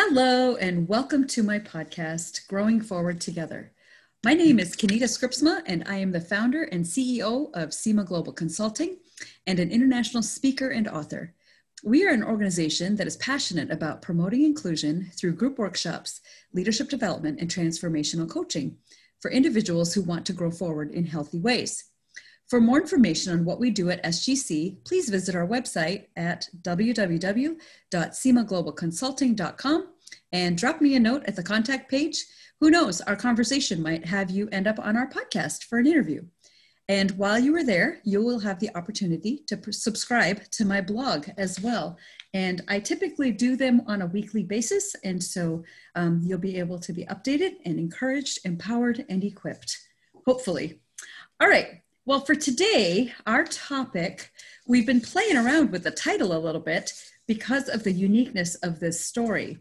Hello, and welcome to my podcast, Growing Forward Together. My name is Kenita Scripsma, and I am the founder and CEO of SEMA Global Consulting and an international speaker and author. We are an organization that is passionate about promoting inclusion through group workshops, leadership development, and transformational coaching for individuals who want to grow forward in healthy ways. For more information on what we do at SGC, please visit our website at www.semaglobalconsulting.com and drop me a note at the contact page. Who knows, our conversation might have you end up on our podcast for an interview. And while you are there, you will have the opportunity to pr- subscribe to my blog as well. And I typically do them on a weekly basis. And so um, you'll be able to be updated and encouraged, empowered, and equipped, hopefully. All right. Well, for today, our topic, we've been playing around with the title a little bit because of the uniqueness of this story.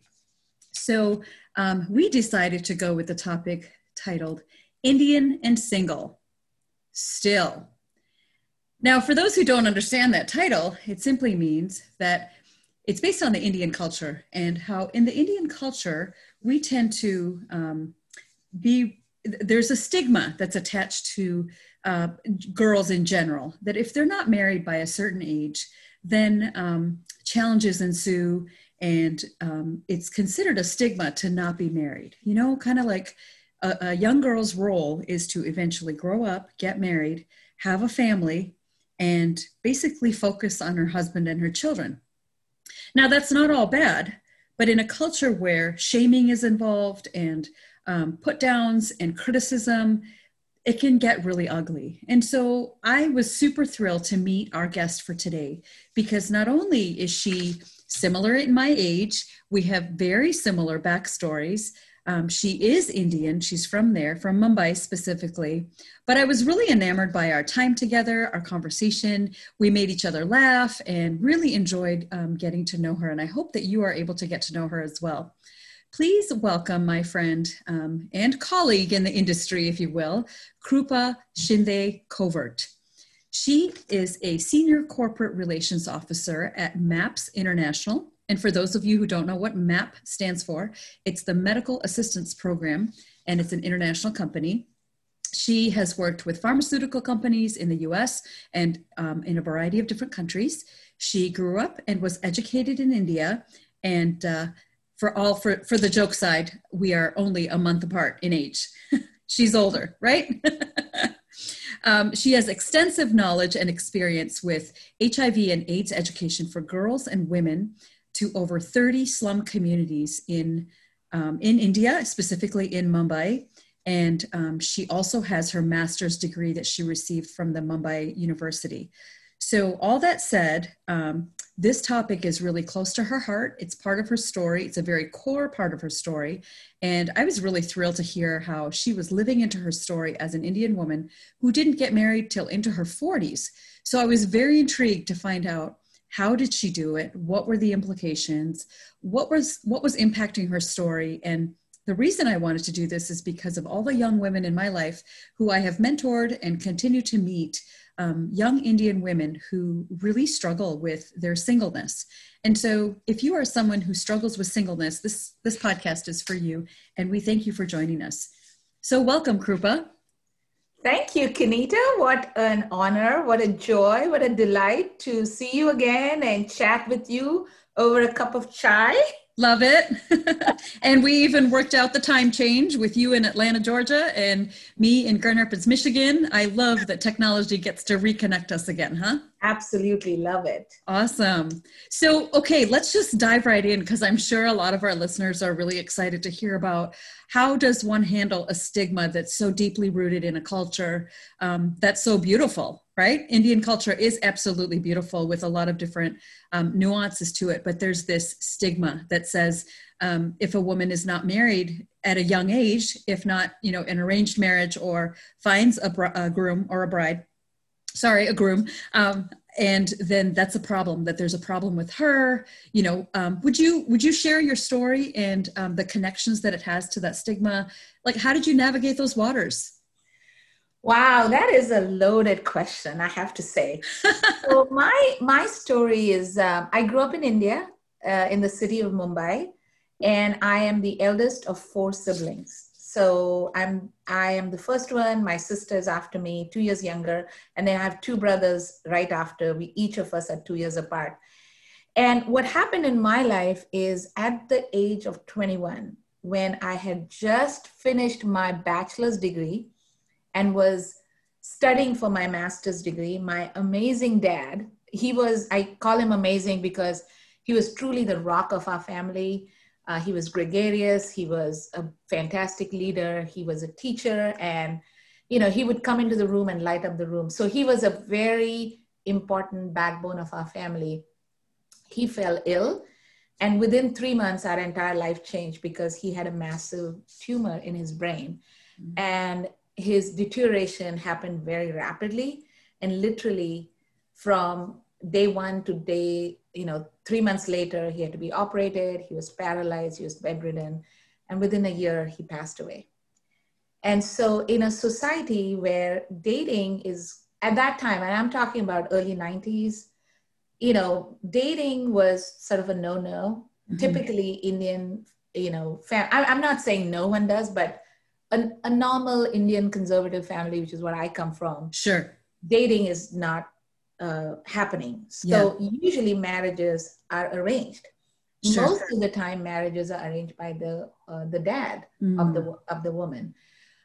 So um, we decided to go with the topic titled Indian and Single, Still. Now, for those who don't understand that title, it simply means that it's based on the Indian culture and how in the Indian culture, we tend to um, be, there's a stigma that's attached to uh, girls in general, that if they're not married by a certain age, then um, challenges ensue and um, it's considered a stigma to not be married. You know, kind of like a, a young girl's role is to eventually grow up, get married, have a family, and basically focus on her husband and her children. Now, that's not all bad, but in a culture where shaming is involved and um, put downs and criticism it can get really ugly. And so I was super thrilled to meet our guest for today because not only is she similar in my age, we have very similar backstories. Um, she is Indian, she's from there, from Mumbai specifically. But I was really enamored by our time together, our conversation. We made each other laugh and really enjoyed um, getting to know her. And I hope that you are able to get to know her as well. Please welcome my friend um, and colleague in the industry, if you will, Krupa Shinde Covert. She is a senior corporate relations officer at MAPS International. And for those of you who don't know what MAP stands for, it's the Medical Assistance Program, and it's an international company. She has worked with pharmaceutical companies in the US and um, in a variety of different countries. She grew up and was educated in India and uh, for all for for the joke side we are only a month apart in age. She's older right? Um, she has extensive knowledge and experience with hiv and aids education for girls and women to over 30 slum communities in um, in india specifically in mumbai. And um, she also has her master's degree that she received from the mumbai university. So all that said um, this topic is really close to her heart. It's part of her story. It's a very core part of her story. And I was really thrilled to hear how she was living into her story as an Indian woman who didn't get married till into her 40s. So I was very intrigued to find out how did she do it? What were the implications? What was what was impacting her story? And the reason I wanted to do this is because of all the young women in my life who I have mentored and continue to meet um, young Indian women who really struggle with their singleness. And so, if you are someone who struggles with singleness, this, this podcast is for you. And we thank you for joining us. So, welcome, Krupa. Thank you, Kenita. What an honor, what a joy, what a delight to see you again and chat with you over a cup of chai. Love it. and we even worked out the time change with you in Atlanta, Georgia, and me in Grand Rapids, Michigan. I love that technology gets to reconnect us again, huh? Absolutely love it. Awesome. So, okay, let's just dive right in because I'm sure a lot of our listeners are really excited to hear about how does one handle a stigma that's so deeply rooted in a culture um, that's so beautiful right? Indian culture is absolutely beautiful with a lot of different um, nuances to it, but there's this stigma that says um, if a woman is not married at a young age, if not, you know, an arranged marriage or finds a, br- a groom or a bride, sorry, a groom, um, and then that's a problem that there's a problem with her you know um, would you would you share your story and um, the connections that it has to that stigma like how did you navigate those waters Wow, that is a loaded question, I have to say. so my my story is um, I grew up in India, uh, in the city of Mumbai, and I am the eldest of four siblings. So I'm I am the first one. My sister is after me, two years younger, and then I have two brothers right after. We each of us are two years apart. And what happened in my life is at the age of 21, when I had just finished my bachelor's degree and was studying for my master's degree, my amazing dad, he was, I call him amazing because he was truly the rock of our family. Uh, he was gregarious. He was a fantastic leader. He was a teacher, and you know he would come into the room and light up the room. So he was a very important backbone of our family. He fell ill, and within three months, our entire life changed because he had a massive tumor in his brain, mm-hmm. and his deterioration happened very rapidly, and literally from day one to day you know, three months later, he had to be operated. He was paralyzed. He was bedridden. And within a year, he passed away. And so, in a society where dating is at that time, and I'm talking about early 90s, you know, dating was sort of a no no. Mm-hmm. Typically, Indian, you know, fam- I, am not saying no one does, but a, a normal Indian conservative family, which is what I come from, sure, dating is not uh, happening. So yeah. usually marriages are arranged. Sure. Most of the time, marriages are arranged by the uh, the dad mm. of the of the woman,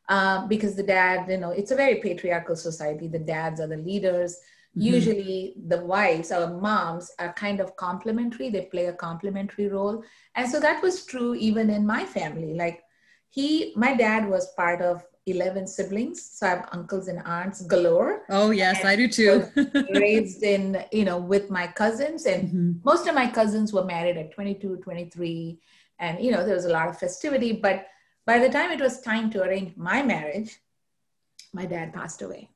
uh, because the dad, you know, it's a very patriarchal society. The dads are the leaders. Mm-hmm. Usually, the wives or moms are kind of complementary. They play a complementary role, and so that was true even in my family. Like he, my dad was part of 11 siblings. So I have uncles and aunts galore. Oh, yes, and I do too. raised in, you know, with my cousins. And mm-hmm. most of my cousins were married at 22, 23. And, you know, there was a lot of festivity. But by the time it was time to arrange my marriage, my dad passed away.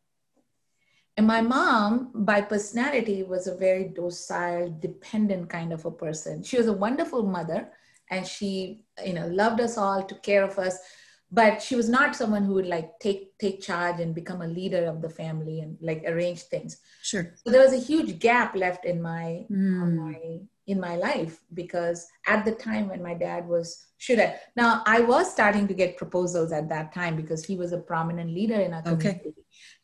And my mom, by personality, was a very docile, dependent kind of a person. She was a wonderful mother and she, you know, loved us all, took care of us but she was not someone who would like take take charge and become a leader of the family and like arrange things. Sure. So there was a huge gap left in my, mm. my in my life because at the time when my dad was should have now i was starting to get proposals at that time because he was a prominent leader in our community. Okay.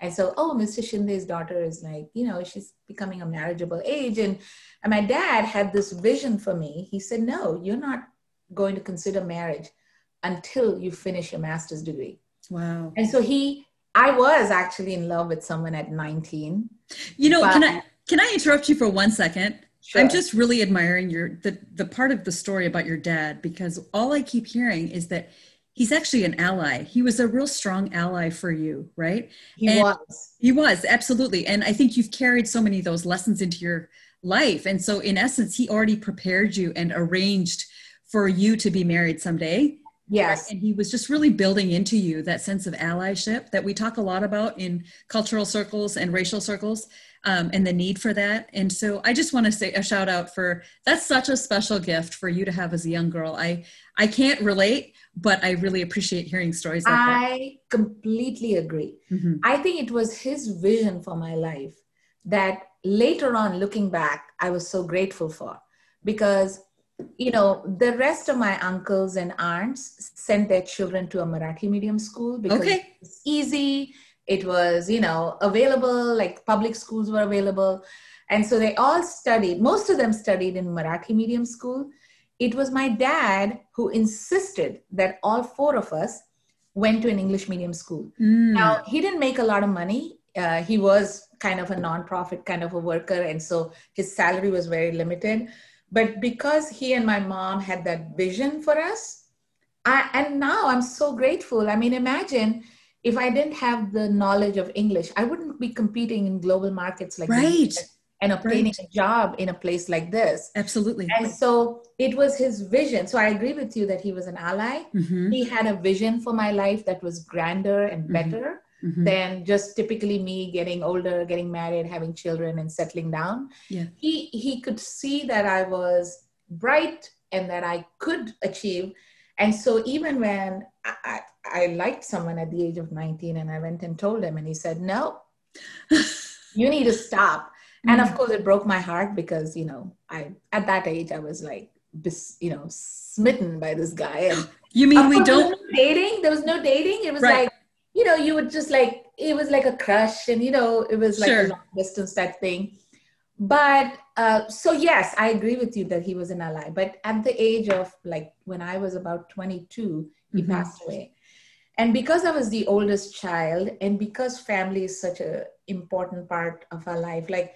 and so oh mr shinde's daughter is like you know she's becoming a marriageable age. And and my dad had this vision for me. He said no you're not going to consider marriage until you finish your master's degree. Wow. And so he, I was actually in love with someone at 19. You know, can I can I interrupt you for one second? Sure. I'm just really admiring your the the part of the story about your dad because all I keep hearing is that he's actually an ally. He was a real strong ally for you, right? He and was. He was, absolutely. And I think you've carried so many of those lessons into your life. And so in essence, he already prepared you and arranged for you to be married someday Yes. And he was just really building into you that sense of allyship that we talk a lot about in cultural circles and racial circles um, and the need for that. And so I just want to say a shout out for that's such a special gift for you to have as a young girl. I, I can't relate, but I really appreciate hearing stories like that. I that. completely agree. Mm-hmm. I think it was his vision for my life that later on, looking back, I was so grateful for because you know, the rest of my uncles and aunts sent their children to a Marathi medium school because okay. it's easy. It was, you know, available, like public schools were available. And so they all studied, most of them studied in Marathi medium school. It was my dad who insisted that all four of us went to an English medium school. Mm. Now, he didn't make a lot of money. Uh, he was kind of a nonprofit kind of a worker. And so his salary was very limited but because he and my mom had that vision for us, I, and now I'm so grateful. I mean, imagine if I didn't have the knowledge of English, I wouldn't be competing in global markets like right. this and obtaining right. a job in a place like this. Absolutely. And so it was his vision. So I agree with you that he was an ally. Mm-hmm. He had a vision for my life that was grander and mm-hmm. better mm-hmm. than just typically me getting older, getting married, having children, and settling down. Yeah. He he could see that I was bright and that I could achieve. And so even when I, I, I liked someone at the age of 19 and I went and told him and he said, no, you need to stop. And of mm. course it broke my heart because, you know, I, at that age, I was like bis- you know smitten by this guy and You mean we Of course, there don't? dating. There was no dating. It was Right. like, you know, you would just like, it was like a crush and, you know, it was like Sure. a long distance type thing. But uh, so, yes, I agree with you that he was an ally. But at the age of like when I was about 22, he Mhm. passed away. And because I was the oldest child, and because family is such a important part of our life, like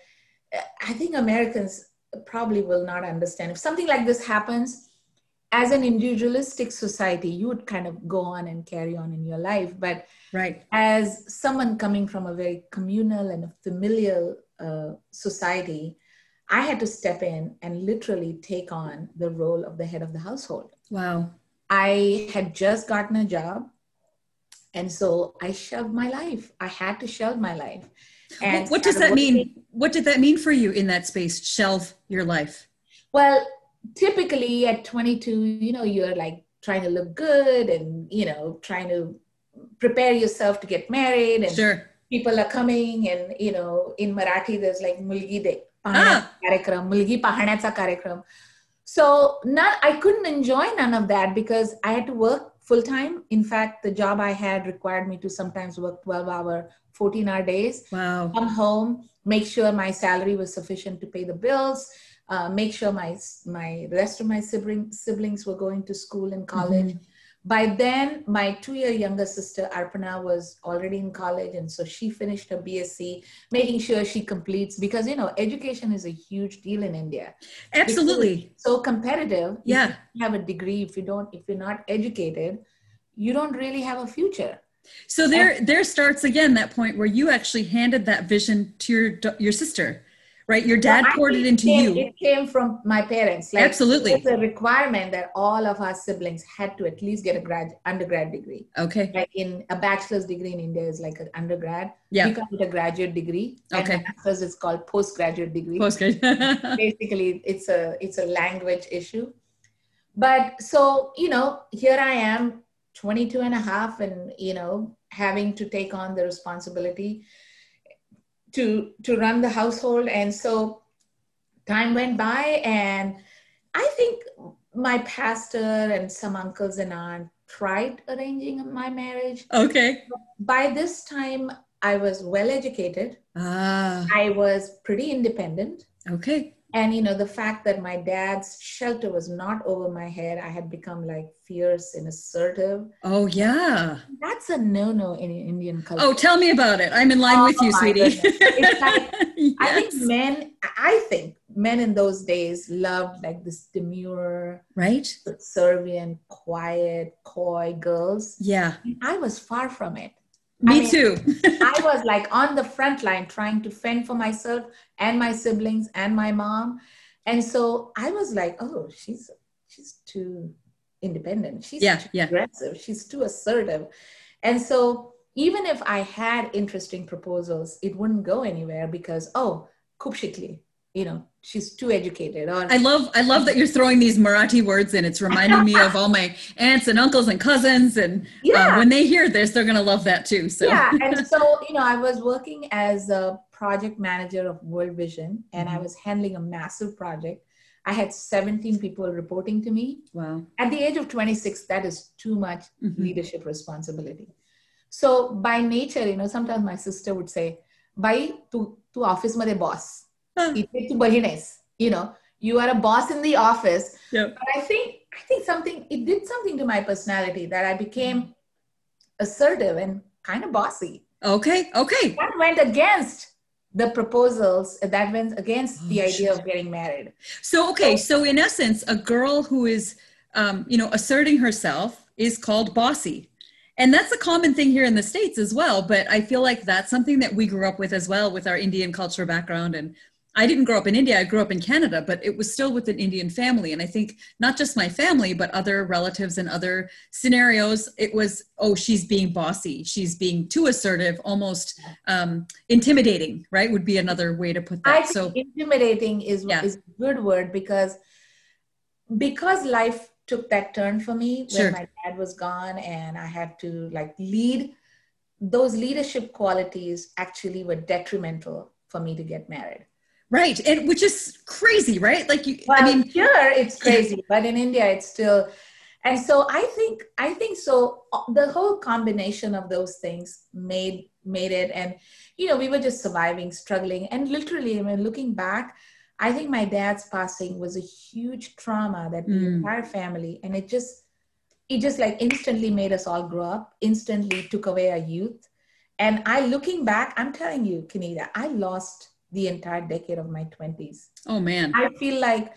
I think Americans probably will not understand if something like this happens as an individualistic society you would kind of go on and carry on in your life but Right. as someone coming from a very communal and a familial uh, society i had to step in and literally take on the role of the head of the household Wow. i had just gotten a job and so i shelved my life i had to shelve my life What, what does that mean? What did that mean for you in that space? Shelve your life. Well, typically at 22, you know, you're like trying to look good and, you know, trying to prepare yourself to get married and sure. people are coming and, you know, in Marathi, there's like mulgi de, ah. mulgi pahanatsa karekram. So not, I couldn't enjoy none of that because I had to work full time. In fact, the job I had required me to sometimes work 12 hour, 14 hour days. Wow. Come home, make sure my salary was sufficient to pay the bills uh, make sure my my rest of my sibling, siblings were going to school and college. Mhm. By then, my two-year younger sister Arpana was already in college, and so she finished her BSc, making sure she completes because you know education is a huge deal in India. Absolutely. So competitive. Yeah. you have a degree. If you don't, if you're not educated, you don't really have a future. So there, there starts again that point where you actually handed that vision to your your sister, right? Your dad poured it into came- you. It came from my parents. Absolutely. It's a requirement that all of our siblings had to at least get a grad undergrad degree. Okay. Like in a bachelor's degree in India is like an undergrad. Yeah. You call it a graduate degree. Okay. master's is called postgraduate degree. Postgrad. Basically, it's a it's a language issue. But so, you know, here I am, 22 and a half, and you know, having to take on the responsibility to to run the household and so time went by and i think my pastor and some uncles and aunt tried arranging my marriage okay. by this time i was well educated Ah. i was pretty independent Okay. And you know the fact that my dad's shelter was not over my head i had become like fierce and assertive Oh yeah. that's a no-no in indian culture Oh, tell me about it. I'm in line with you, Oh, sweetie. like- I think men, I think men in those days loved like this demure, right? subservient, quiet, coy girls. Yeah. I was far from it. Me mean- too. I was like on the front line trying to fend for myself and my siblings and my mom. And so I was like, oh, she's she's too independent. She's Yeah, too yeah. aggressive. She's too assertive. And so even if I had interesting proposals, it wouldn't go anywhere because, oh, kupshikli, you know she's too educated or i love i love that you're throwing these marathi words in. It's reminding me of all my aunts and uncles and cousins and uh, yeah. uh, when they hear this they're going to love that too so. Yeah and so you know i was working as a project manager of world vision and mm-hmm. i was handling a massive project. I had 17 people reporting to me. Wow. At the age of 26 that is too much mm-hmm. leadership responsibility. So by nature you know sometimes my sister would say by to to office my boss huh. to bahines, you know, you are a boss in the office. But I think I think something it did something to my personality that I became assertive and kind of bossy. Okay, okay. That went against the proposals that went against oh, the idea of getting married. So okay, so in essence, a girl who is um, you know asserting herself is called bossy. And that's a common thing here in the States as well, but I feel like that's something that we grew up with as well with our Indian culture background and I didn't grow up in India; I grew up in Canada, but it was still with an Indian family. And I think not just my family, but other relatives and other scenarios, it was, oh, she's being bossy, she's being too assertive, almost um, intimidating. Right? Would be another way to put that. So intimidating is, Yeah. is a good word because because life took that turn for me when Sure. my dad was gone and i had to like lead those leadership qualities actually were detrimental for me to get married Right. And which is crazy, right? Like you well, I mean here it's crazy, but in India it's still and so I think I think so uh, the whole combination of those things made made it and you know we were just surviving struggling and literally I mean looking back I think my dad's passing was a huge trauma that the Mm. entire family and it just it just like instantly made us all grow up instantly took away our youth and I looking back I'm telling you Kenita I lost the entire decade of my 20s oh man. I feel like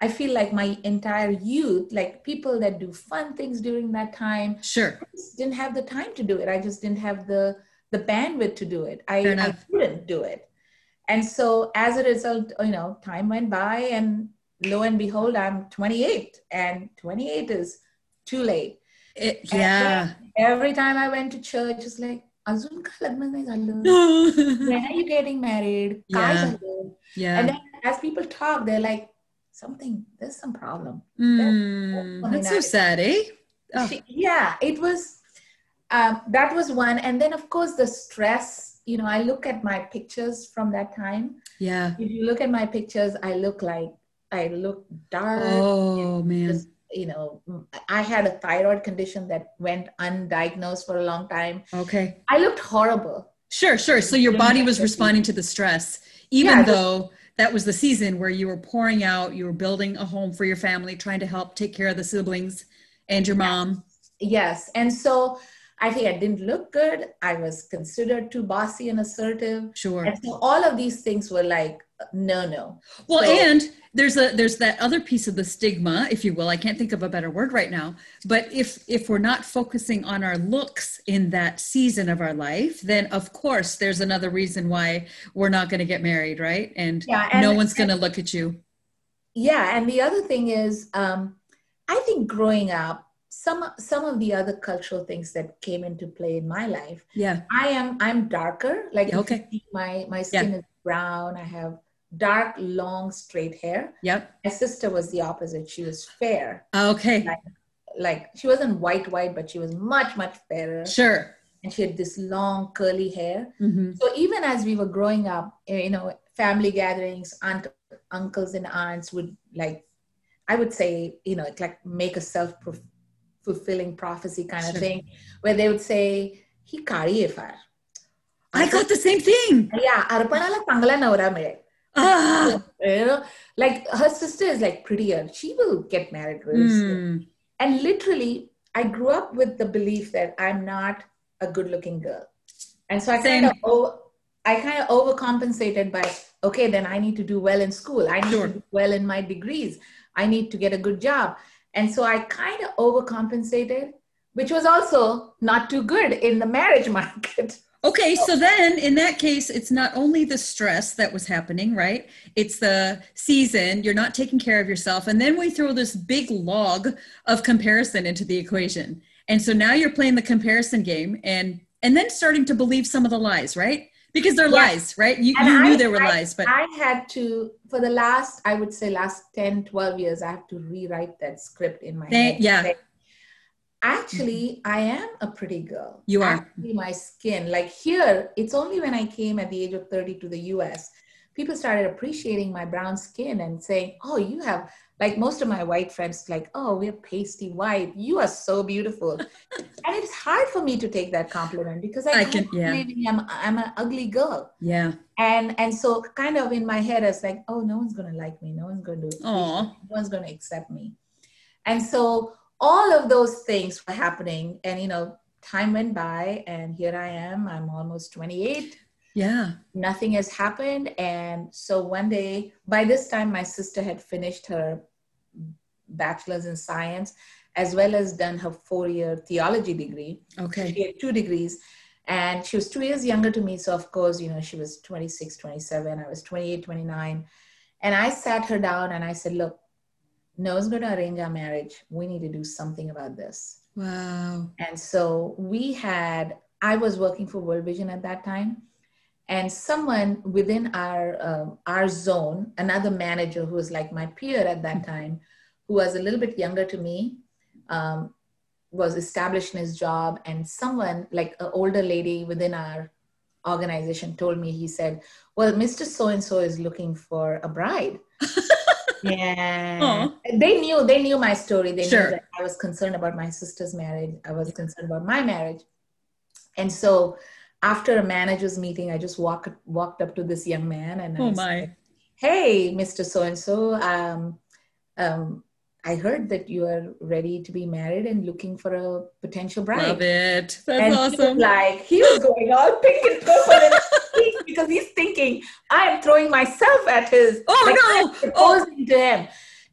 I feel like my entire youth, like people that do fun things during that time, Sure. I just didn't have the time to do it. I just didn't have the the bandwidth to do it. I, I couldn't do it. And so as a result, you know, time went by and lo and behold, I'm 28 and 28 is too late. It, yeah. Every time I went to church, it's like, "Azun ka lagna nahi झालं. when are you getting married? काय Yeah. झालं?" yeah. And then as people talk, they're like, something, there's some problem. Mm, that's so sad, eh? Oh. She- yeah, it was, um, that was one. And then, of course, the stress. You know, I look at my pictures from that time. Yeah. If you look at my pictures, I look like, I look dark. Oh man. Just, you know, I had a thyroid condition that went undiagnosed for a long time. Okay. I looked horrible. Sure, sure. So your body was responding to the stress, even Yeah, though that was the season where you were pouring out, you were building a home for your family, trying to help take care of the siblings and your mom. Yes. And so I think I didn't look good. I was considered too bossy and assertive. Sure. And so all of these things were like, no, no. Well, So- and there's a there's that other piece of the stigma, if you will. I can't think of a better word right now. But if if we're not focusing on our looks in that season of our life, then of course there's another reason why we're not going to get married, right? And, Yeah, and- no one's going to look at you. Yeah. And the other thing is, um, I think growing up, some some of the other cultural things that came into play in my life. Yeah. I am I'm darker. Like Okay. my my skin is brown. I have dark, long, straight hair. Yep. My sister was the opposite. She was fair. Okay. Like she wasn't white white, but she was much much fairer. Sure. And she had this long curly hair. hmm So even as we were growing up, you know, family gatherings, aunt, uncles and aunts would like, I would say, you know, like make a self fulfilling prophecy kind of thing, where they would say, "He kari far." I got the same thing. Yeah, arpanala pangala naura mere. Ah. You know, like her sister is like prettier. She will get married really soon. Mm. And literally, I grew up with the belief that I'm not a good-looking girl, and so I kind of over, I kind of overcompensated by okay, then I need to do well in school. I need Sure. to do well in my degrees. I need to get a good job, and so I kind of overcompensated, which was also not too good in the marriage market. Okay, oh. so then in that case, it's not only the stress that was happening, right? It's the season, you're not taking care of yourself. And then we throw this big log of comparison into the equation. And so now you're playing the comparison game and and then starting to believe some of the lies, right? Because they're Yes. lies, right? You, And you knew I- they were I- lies, but I had to, for the last, I would say last 10, 12 years, I have to rewrite that script in my They- head. yeah. Actually, mm-hmm. I am a pretty girl. You are. Actually, my skin, like here, it's only when I came at the age of 30 to the US, people started appreciating my brown skin and saying, oh, you have, like most of my white friends, like, oh, we're pasty white. You are so beautiful. and it's hard for me to take that compliment because I, I can't can- yeah. believe I'm, I'm an ugly girl yeah. and and so kind of in my head it's like oh no one's gonna like me no one's gonna do Aw. no one's gonna accept me and so all of those things were happening. And you know time went by and here i am. I'm almost 28 Yeah. nothing has happened. And so one day by this time my sister had finished her bachelor's in science as well as done her four-year theology degree. Okay. she had two degrees. And she was two years younger to me. So of course you know she was 26 27 i was 28 29 and i sat her down and i said look no one's going to arrange our marriage we need to do something about this Wow. and so we had i was working for world vision at that time and someone within our um, our zone another manager who was like my peer at that time who was a little bit younger to me um, was established in his job and someone like an older lady within our organization told me, he said, Well, Mr. So and so is looking for a bride. Aww. they knew they knew my story. They sure. knew that I was concerned about my sister's marriage. I was concerned about my marriage. And so after a manager's meeting, I just walked walked up to this young man and oh I my. Said, hey, Mr. So and so, um, um, I heard that you are ready to be married and looking for a potential bride. Love it. That's and awesome. He like he was going all pink and purple because he's thinking, I am throwing myself at his. Oh like, no! Oh. Proposing oh. to him.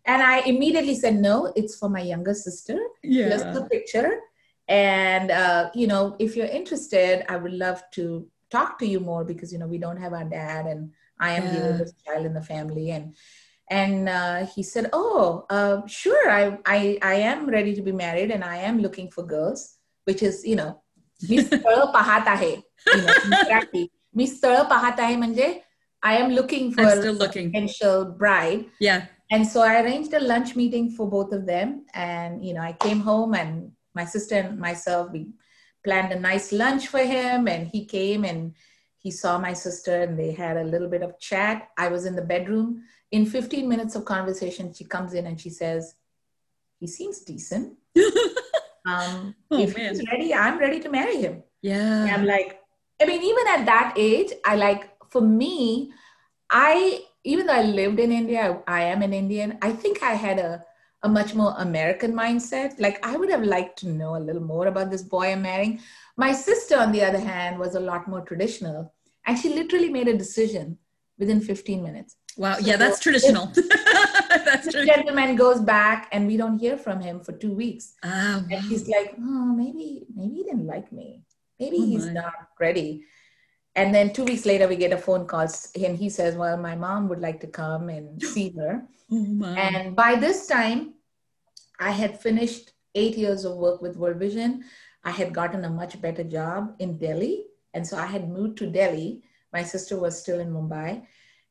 And I immediately said, No, it's for my younger sister. Yeah. Here's the picture. And, uh, you know, if you're interested, I would love to talk to you more because, you know, we don't have our dad and I am yeah. the oldest child in the family. And, and uh, he said, Oh, uh, sure, I, I, I am ready to be married and I am looking for girls, which is, you know, Miss you know. आहे, Mr. पाहत आहे म्हणजे I am looking for I'm still looking. potential bride. Yeah. And so I arranged a lunch meeting for both of them, and you know, I came home and my sister and myself we planned a nice lunch for him, and he came and he saw my sister and they had a little bit of chat. I was in the bedroom. In 15 minutes of conversation, she comes in and she says, He seems decent. um, oh, if man. he's ready, I'm ready to marry him. Yeah. And I'm like, I mean, even at that age, I like, for me, I, even though I lived in India, I, I am an Indian, I think I had a, a much more American mindset. Like, I would have liked to know a little more about this boy I'm marrying. My sister, on the other hand, was a lot more traditional. And she literally made a decision within 15 minutes. Wow. So yeah, that's traditional. that's the gentleman goes back and we don't hear from him for two weeks. Oh, and he's like, oh, maybe, maybe he didn't like me. Maybe oh, he's not ready. And then two weeks later, we get a phone call, and he says, "Well, my mom would like to come and see her." Oh, and by this time, I had finished eight years of work with World Vision. I had gotten a much better job in Delhi and so I had moved to Delhi. My sister was still in Mumbai.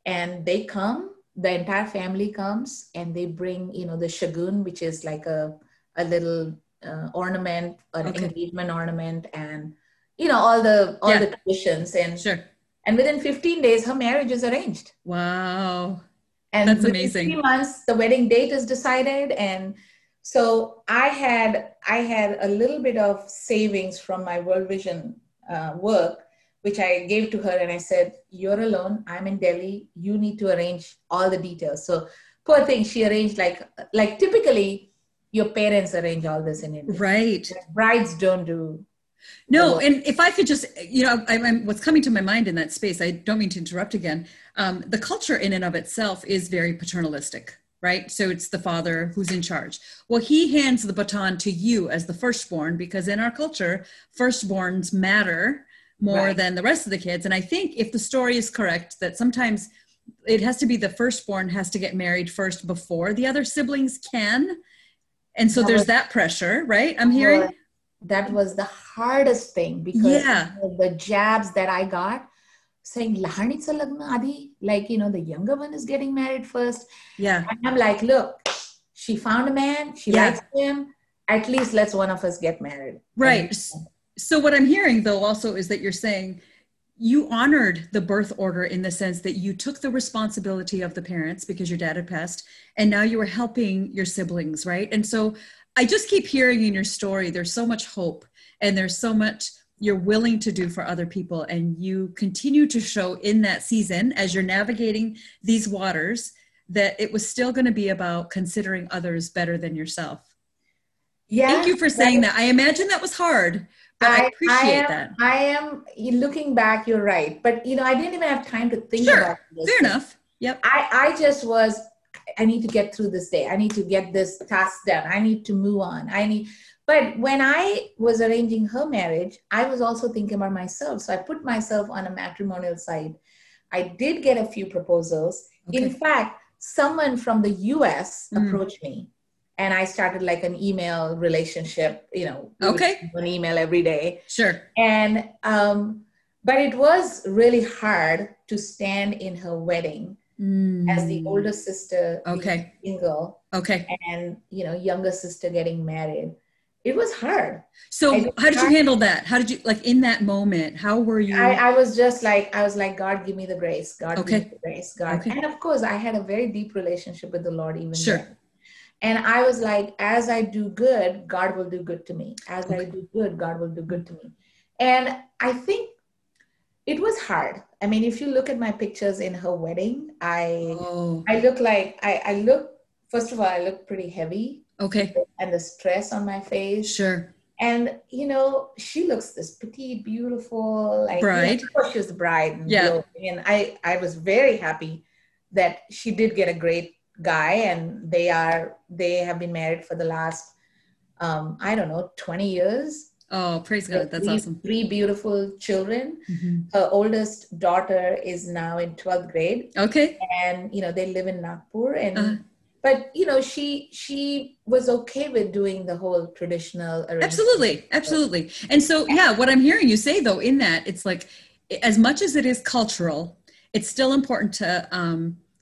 And they come, the entire family comes, and they bring, you know, the shagun, which is like a, a little uh, ornament, an okay. engagement ornament, and, you know, all the all yeah. the traditions. And sure. And within 15 days, her marriage is arranged. Wow. And that's amazing. Three months, the wedding date is decided, and so I had I had a little bit of savings from my World Vision uh, work, which I gave to her and I said, You're alone. I'm in Delhi. You need to arrange all the details. So poor thing, she arranged like like typically your parents arrange all this in India. Right. Brides don't do no, and if I could just, you know, I, am what's coming to my mind in that space. I don't mean to interrupt again. Um, the culture in and of itself is very paternalistic, right? So it's the father who's in charge. Well, he hands the baton to you as the firstborn because in our culture, firstborns matter more right. than the rest of the kids. And I think if the story is correct, that sometimes it has to be the firstborn has to get married first before the other siblings can. And so there's that pressure, right? I'm hearing. That was the hardest thing because yeah. the jabs that I got. Saying lahanitsa lagna adi? Like you know the younger one is getting married first. Yeah. And i'm like look she found a man she yeah. likes him. At least let's one of us get married. Right. So what i'm hearing though also is that you're saying you honored the birth order in the sense that you took the responsibility of the parents because your dad had passed and now you were helping your siblings right? And so i just keep hearing in your story there's so much hope and there's so much you're willing to do for other people and you continue to show in that season as you're navigating these waters that it was still going to be about considering others better than yourself yeah thank you for saying that, that. i imagine that was hard but I, I appreciate I am, that. I am looking back, you're right. But you know, I didn't even have time to think sure. about this. Fair enough. Yep. I, I just was I need to get through this day. I need to get this task done. I need to move on. I need but when I was arranging her marriage, I was also thinking about myself. So I put myself on a matrimonial site. I did get a few proposals. Okay. In fact, someone from the US mm. approached me and I started like an email relationship, you know, okay, an email every day. Sure. And um, but it was really hard to stand in her wedding mm. as the older sister, okay, single, okay, and you know, younger sister getting married. it was hard. So how did you handle that? How did you like in that moment? How were you? I, I was just like, I was like, God, give me the grace. God, Okay. give me the grace. God. Okay. And of course, I had a very deep relationship with the Lord even Sure. then. And I was like, as I do good, God will do good to me. As I do good, God will do good to me. And I think it was hard. I mean, if you look at my pictures in her wedding, I oh, I look like I, I look first of all, I look pretty heavy okay, and the stress on my face. sure. And you know, she looks this petite, beautiful, like you know, she was the bride, and Yeah. And I, I was very happy that she did get a great guy, and they are, they have been married for the last, um, I don't know, twenty years. Oh, praise God. That's three, awesome. Three beautiful children. Mhm. Her oldest daughter is now in twelfth grade, Okay. and you know they live in Nagpur, and Uh-huh. but you know she she was okay with doing the whole traditional arrangement. Absolutely. Absolutely. And so, yeah, what I'm hearing you say though, in that, it's like as much as it is cultural, it's still important to um,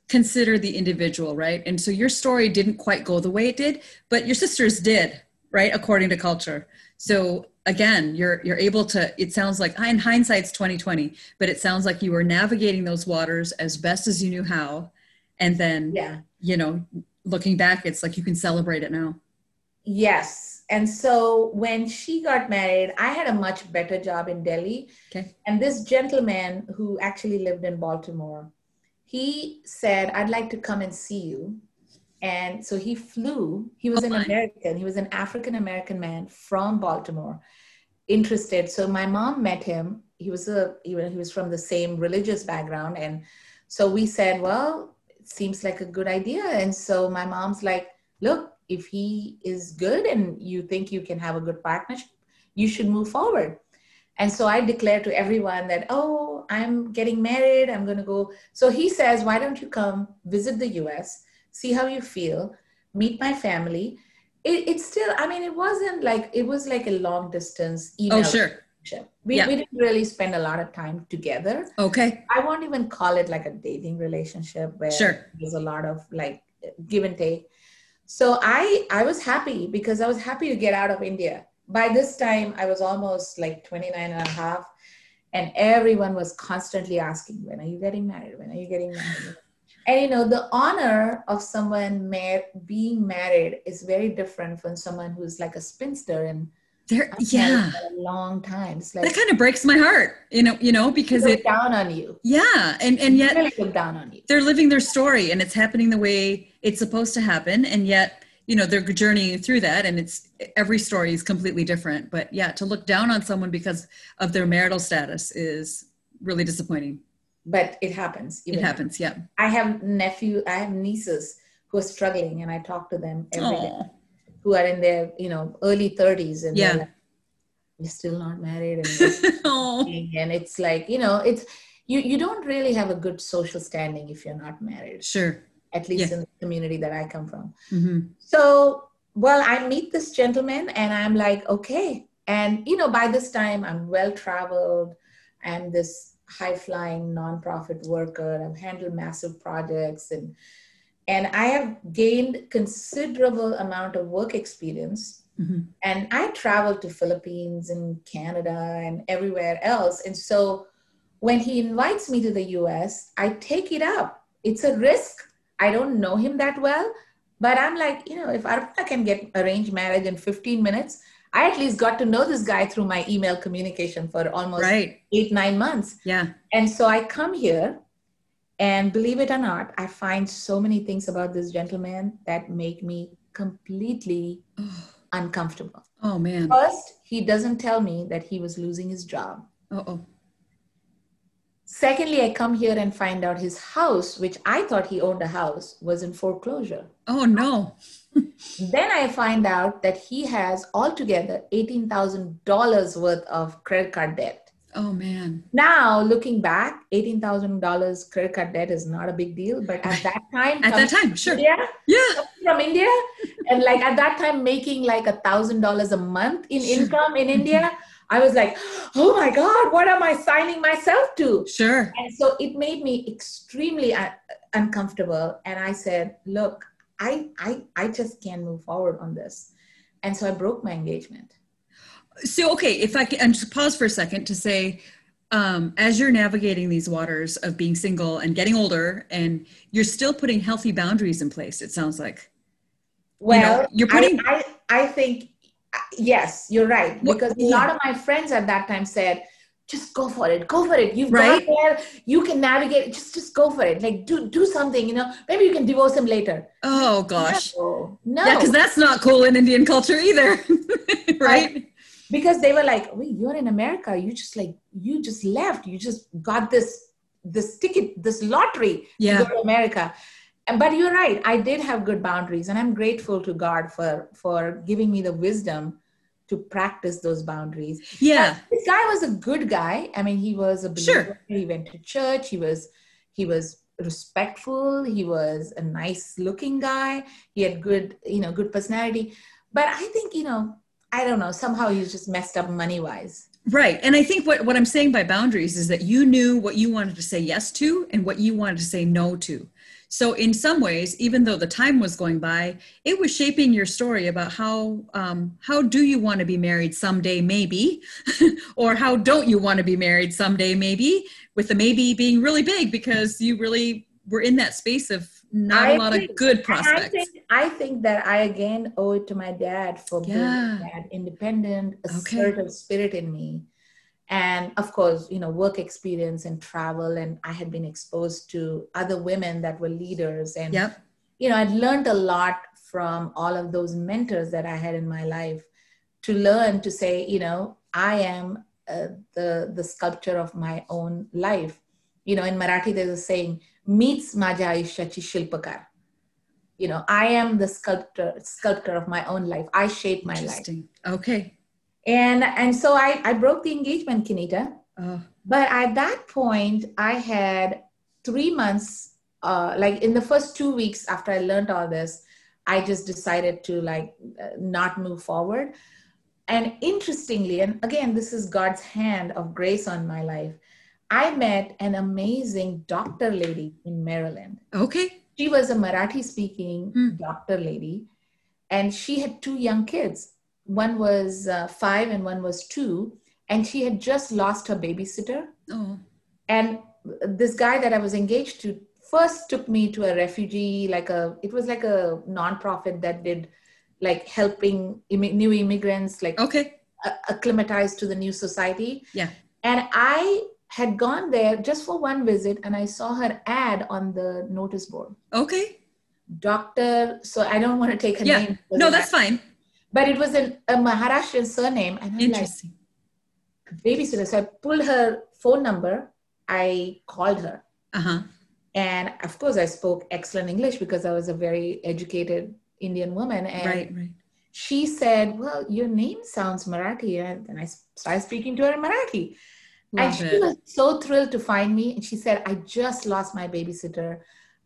consider the individual, right? And so your story didn't quite go the way it did, but your sisters did, right? According to culture. So again, you're you're able to. It sounds like in hindsight's 2020, but it sounds like you were navigating those waters as best as you knew how, and then Yeah. you know, looking back, it's like you can celebrate it now. Yes. And so when she got married, I had a much better job in Delhi. Okay. And this gentleman who actually lived in Baltimore, he said, I'd like to come and see you. And so he flew. He was Oh, an. American. He was an African American man from Baltimore, interested. So my mom met him. He was a he was he was from the same religious background, and so we said, well, it seems like a good idea. And so my mom's like, look, if he is good and you think you can have a good partnership, you should move forward. And so I declare to everyone that, oh, I'm getting married. I'm going to go. So he says, why don't you come visit the US, see how you feel, meet my family. It, it's still, I mean, it wasn't like, it was like a long distance oh, email. Oh, sure. relationship. We, Yeah. we didn't really spend a lot of time together. Okay. I won't even call it like a dating relationship where Sure. there's a lot of like give and take. So I I was happy because I was happy to get out of India. By this time I was almost like 29 and a half and everyone was constantly asking when are you getting married? When are you getting married? And you know the honor of someone mar- being married is very different from someone who's like a spinster and There, yeah. a long time. It's like That kind of breaks my heart, you know, you know, because it, down on you. yeah, and and yet really look down on you. they're living their story and it's happening the way it's supposed to happen, and yet you know they're journeying through that, and it's every story is completely different. But yeah, to look down on someone because of their marital status is really disappointing. But it happens. It happens, yeah. I have nephew, I have nieces who are struggling, and I talk to them every day, Oh, who are in their you know early thirties, and Yeah. like, we're still not married, and, we're oh, dating," and it's like you know it's you you don't really have a good social standing if you're not married, sure. at least Yeah. in the community that I come from. hmm So, well, I meet this gentleman and I'm like, okay. And, you know, by this time I'm well traveled. I'm this high flying nonprofit worker. I've handled massive projects and, and I have gained considerable amount of work experience. hmm And I traveled to Philippines and Canada and everywhere else. And so when he invites me to the US, I take it up. It's a risk. I don't know him that well, but I'm like, you know, if Arpana can get arranged marriage in 15 minutes, I at least got to know this guy through my email communication for almost Right. eight, nine months. Yeah. And so I come here, and believe it or not, I find so many things about this gentleman that make me completely uncomfortable. oh man. First, he doesn't tell me that he was losing his job. Oh, oh. Secondly, I come here and find out his house, which I thought he owned a house, was in foreclosure. Oh no. Then I find out that he has altogether $18,000 worth of credit card debt. Oh man. Now, looking back, $18,000 credit card debt is not a big deal, but at that time, At that time, sure. India, Yeah. from India, and like at that time, making like a thousand dollars a month in Sure. income in India, I was like, oh my God, what am I signing myself to? Sure. And so it made me extremely un- uncomfortable. And I said, look, I, I, I just can't move forward on this. and so I broke my engagement. So, okay, if I can just pause for a second to say, um, as you're navigating these waters of being single and getting older, and you're still putting healthy boundaries in place, it sounds like. Well, you are putting. I, I, I, think, yes, you're right. Because a lot of my friends at that time said, just go for it. Go for it. You've right? got there. You can navigate. Just just go for it. Like do do something you know. Maybe you can divorce him later. Oh gosh. No, no. yeah because that's not cool in indian culture either. Right? because they were like wait you're in america. You just like you just left. You just got this this ticket this lottery yeah. to go to america. And but you're right. I did have good boundaries and i'm grateful to god for for giving me the wisdom to practice those boundaries. Yeah. this guy was a good guy. I mean, he was a believer. Sure. He went to church. He was he was respectful. He was a nice looking guy. He had good, you know, good personality. But I think, you know, I don't know, somehow he's just messed up money wise. Right. And I think what, what I'm saying by boundaries is that you knew what you wanted to say yes to and what you wanted to say no to. So, in some ways, even though the time was going by, it was shaping your story about how um, how do you want to be married someday, maybe, or how don't you want to be married someday, maybe. With the maybe being really big because you really were in that space of not I a lot think, of good prospects. I think, I think that I again owe it to my dad for yeah. being that independent, assertive okay. spirit in me and of course you know work experience and travel and i had been exposed to other women that were leaders. And yep. you know i'd learned a lot from all of those mentors that i had in my life to learn to say you know i am uh, the the sculptor of my own life. You know in marathi there's a saying meets maja aishachi shilpakar. You know i am the sculptor sculptor of my own life. I shape my life. Okay and and so I I broke the engagement, Kenita. Uh, but at that point, I had three months. Uh, like in the first two weeks after I learned all this, I just decided to like uh, not move forward. And interestingly, and again, this is God's hand of grace on my life. I met an amazing doctor lady in Maryland. Okay. She was a Marathi speaking hmm. doctor lady, and she had two young kids one was uh, five and one was two and she had just lost her babysitter. Oh. and this guy that i was engaged to first took me to a refugee like a it was like a non-profit that did like helping Im- new immigrants like okay. acclimatize to the new society. Yeah. And i had gone there just for one visit and i saw her ad on the notice board. Okay. Doctor so i don't want to take her yeah. name. No that's fine but it was an, a Maharashtrian surname. And I'm Interesting. Like, babysitter. So I pulled her phone number. I called her. Uh-huh. And of course, I spoke excellent English because I was a very educated Indian woman. And right, right. she said, Well, your name sounds Marathi. And I started speaking to her in Marathi. Love and she it. was so thrilled to find me. And she said, I just lost my babysitter.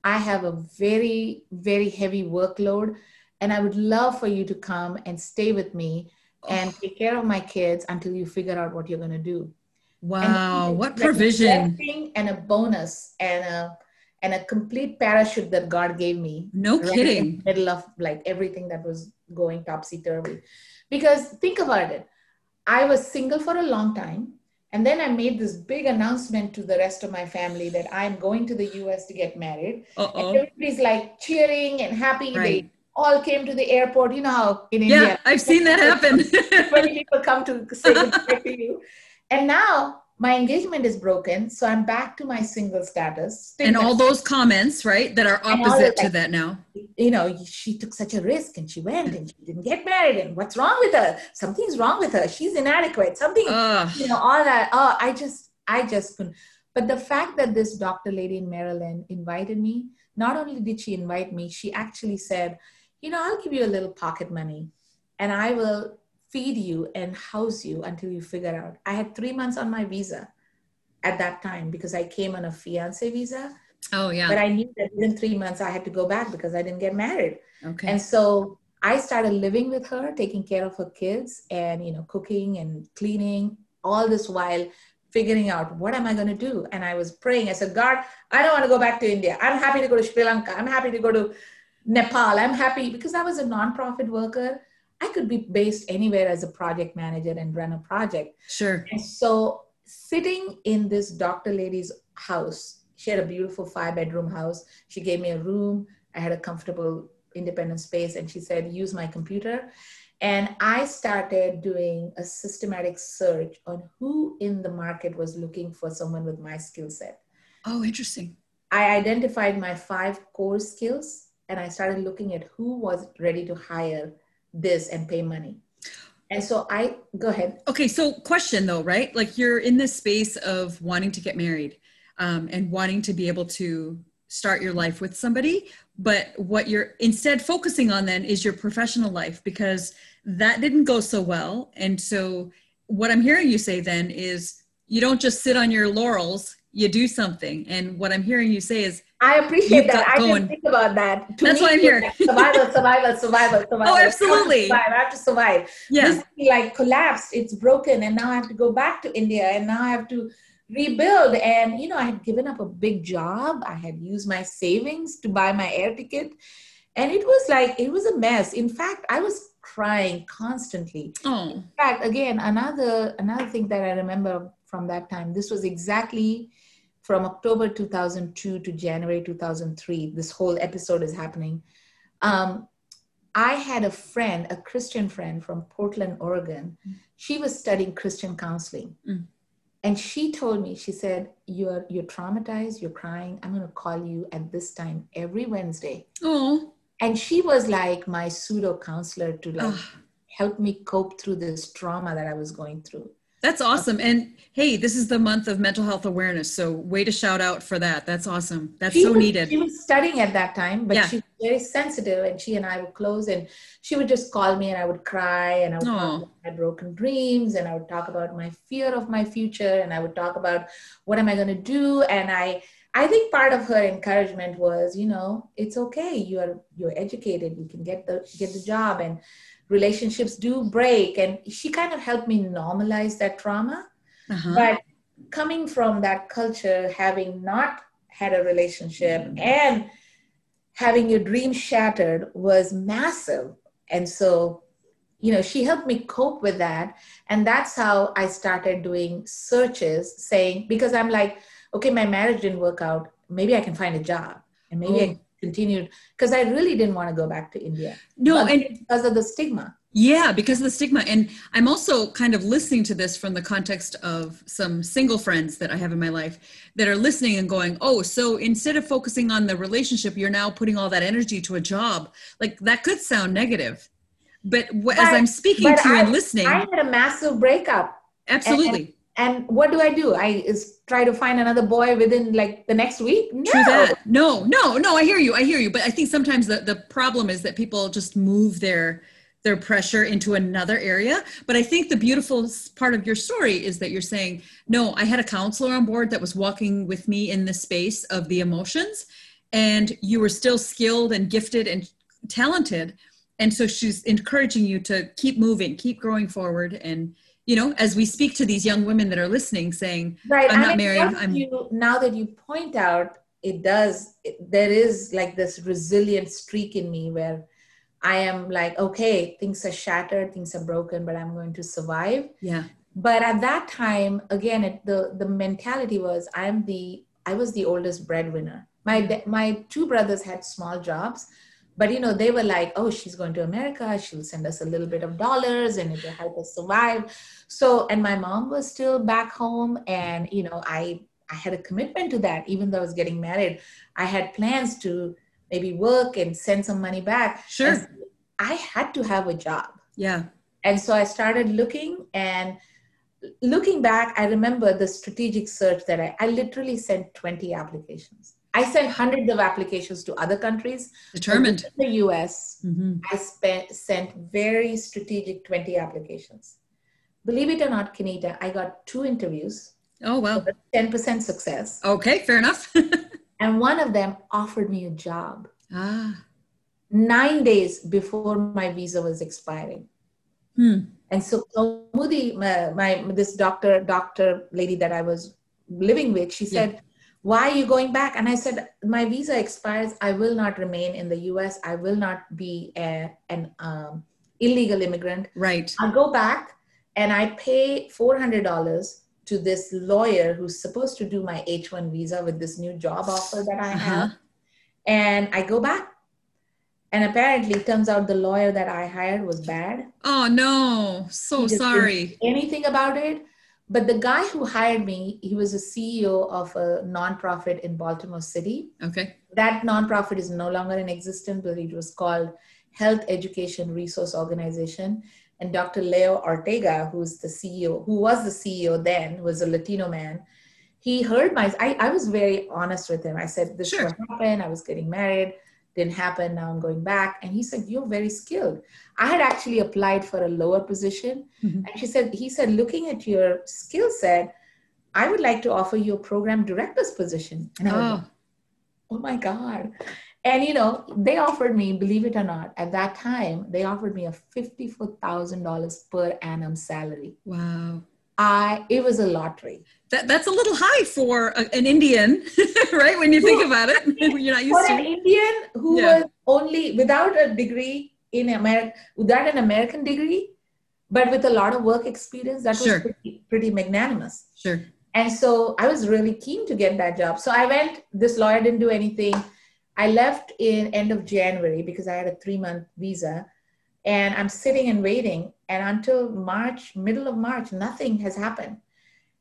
I have a very, very heavy workload and I would love for you to come and stay with me and take care of my kids until you figure out what you're going to do. Wow, what provision! And a bonus and a and a complete parachute that God gave me. No right kidding. middle of like everything that was going topsy turvy. Because think about it. I was single for a long time. And then I made this big announcement to the rest of my family that I'm going to the US to get married. Uh-oh. And everybody's like cheering and happy. Right. They all came to the airport. You know how in yeah, India, I've seen that happen. Many people come to say goodbye to you. And now my engagement is broken, so I'm back to my single status. And all those comments, right, that are opposite to that now. You know, she took such a risk and she went and she didn't get married. And what's wrong with her? Something's wrong with her. She's inadequate. Something, Ugh. you know, all that. Oh, I just, I just couldn't. But the fact that this doctor lady in Maryland invited me, not only did she invite me, she actually said, you know, I'll give you a little pocket money and I will feed you and house you until you figure out. I had three months on my visa at that time because I came on a fiance visa. Oh, yeah. But I knew that within three months I had to go back because I didn't get married. Okay. And so I started living with her, taking care of her kids and, you know, cooking and cleaning, all this while figuring out what am I going to do. And I was praying. I said, God, I don't want to go back to India. I'm happy to go to Sri Lanka. I'm happy to go to Nepal. I'm happy because I was a nonprofit worker. I could be based anywhere as a project manager and run a project. Sure. And so sitting in this doctor lady's house, she had a beautiful five bedroom house. She gave me a room. I had a comfortable independent space and she said, use my computer. And I started doing a systematic search on who in the market was looking for someone with my skill set. Oh, interesting. I identified my five core skills and I started looking at who was ready to hire this and pay money. And so I go ahead. Okay, so question though, right? Like you're in this space of wanting to get married um, and wanting to be able to start your life with somebody, but what you're instead focusing on then is your professional life because that didn't go so well. And so what I'm hearing you say then is you don't just sit on your laurels, you do something. And what I'm hearing you say is I appreciate that. I didn't think about that. To That's why I'm here. Like survival, survival, survival, survival. Oh, absolutely. I have, I have to survive. Yeah. This like collapsed. It's broken, and now I have to go back to India, and now I have to rebuild. And you know, I had given up a big job. I had used my savings to buy my air ticket, and it was like it was a mess. In fact, I was crying constantly. Oh. In fact, again, another another thing that I remember from that time. This was exactly from October 2002 to January 2003, this whole episode is happening. Um, I had a friend, a Christian friend from Portland, Oregon. She was studying Christian counseling. Mm. And she told me, she said, You're you're traumatized, you're crying. I'm gonna call you at this time every Wednesday. Oh. And she was like my pseudo counselor to like help me cope through this trauma that I was going through. That's awesome. And hey, this is the month of mental health awareness. So way to shout out for that. That's awesome. That's she so was, needed. She was studying at that time, but yeah. she was very sensitive and she and I would close and she would just call me and I would cry and I would Aww. talk about my broken dreams and I would talk about my fear of my future and I would talk about what am I going to do. And I, I think part of her encouragement was, you know, it's okay. You're, you're educated. You can get the, get the job. And relationships do break. And she kind of helped me normalize that trauma. Uh-huh. but coming from that culture having not had a relationship mm-hmm. and having your dream shattered was massive. And so you know she helped me cope with that. And that's how i started doing searches saying because i'm like okay my marriage didn't work out. Maybe i can find a job. And maybe I continued because I really didn't want to go back to India. No, and because of the stigma. Yeah, because of the stigma. And I'm also kind of listening to this from the context of some single friends that I have in my life that are listening and going, oh, so instead of focusing on the relationship, you're now putting all that energy to a job. Like that could sound negative. But, but as I'm speaking to I, and listening, I had a massive breakup. Absolutely. And, what do I do? I is try to find another boy within like the next week. No. True that. No, no, no. I hear you. I hear you. But I think sometimes the the problem is that people just move their their pressure into another area. But I think the beautiful part of your story is that you're saying, no, I had a counselor on board that was walking with me in the space of the emotions, and you were still skilled and gifted and talented. And so she's encouraging you to keep moving, keep growing forward, and you know, as we speak to these young women that are listening, saying, right. "I'm not married." I'm you, now that you point out, it does. It, there is like this resilient streak in me where I am like, okay, things are shattered, things are broken, but I'm going to survive. Yeah. But at that time, again, it, the the mentality was, I'm the I was the oldest breadwinner. My my two brothers had small jobs, but you know they were like oh she's going to america. She'll send us a little bit of dollars and it will help us survive. So and my mom was still back home and you know i i had a commitment to that. Even though i was getting married i had plans to maybe work and send some money back. Sure. so i had to have a job. Yeah. And so i started looking and looking back i remember the strategic search that i, I literally sent 20 applications I sent hundreds of applications to other countries. Determined. In the US, mm-hmm. I spent, sent very strategic 20 applications. Believe it or not, Kenita, I got two interviews. Oh, wow. 10% success. Okay, fair enough. and one of them offered me a job. Ah. Nine days before my visa was expiring. Hmm. And so Moody, my, my, this doctor, doctor lady that I was living with, she said, yeah why are you going back and i said my visa expires i will not remain in the us i will not be a, an um, illegal immigrant. Right. I go back and I pay $400 to this lawyer who's supposed to do my H 1 visa with this new job offer that I have. Uh-huh. And I go back. And apparently, it turns out the lawyer that I hired was bad. Oh no, so He just didn't sorry. anything about it. But the guy who hired me, he was a CEO of a nonprofit in Baltimore City. Okay. That nonprofit is no longer in existence, but it was called Health Education Resource Organization. And Dr. Leo Ortega, who's the CEO, who was the CEO then, was a Latino man. He heard my, I, I was very honest with him. I said, This Sure. will happen. I was getting married, didn't happen. Now I'm going back. And he said, You're very skilled. I had actually applied for a lower position. Mhm. And she said, He said, looking at your skill set, I would like to offer you a program director's position. And I was like, Oh, oh my god and you know they offered me believe it or not at that time they offered me a $54000 per annum salary wow. I it was a lottery That, that's a little high for a, an Indian, right? When you think about it, you're not used for an to. indian who Yeah. was only without a degree in america without an american degree but with a lot of work experience that was pretty, pretty magnanimous Sure. And so I was really keen to get that job. So I went, this lawyer didn't do anything. I left in end of January because I had a three month visa and I'm sitting and waiting. And until March, middle of March, nothing has happened.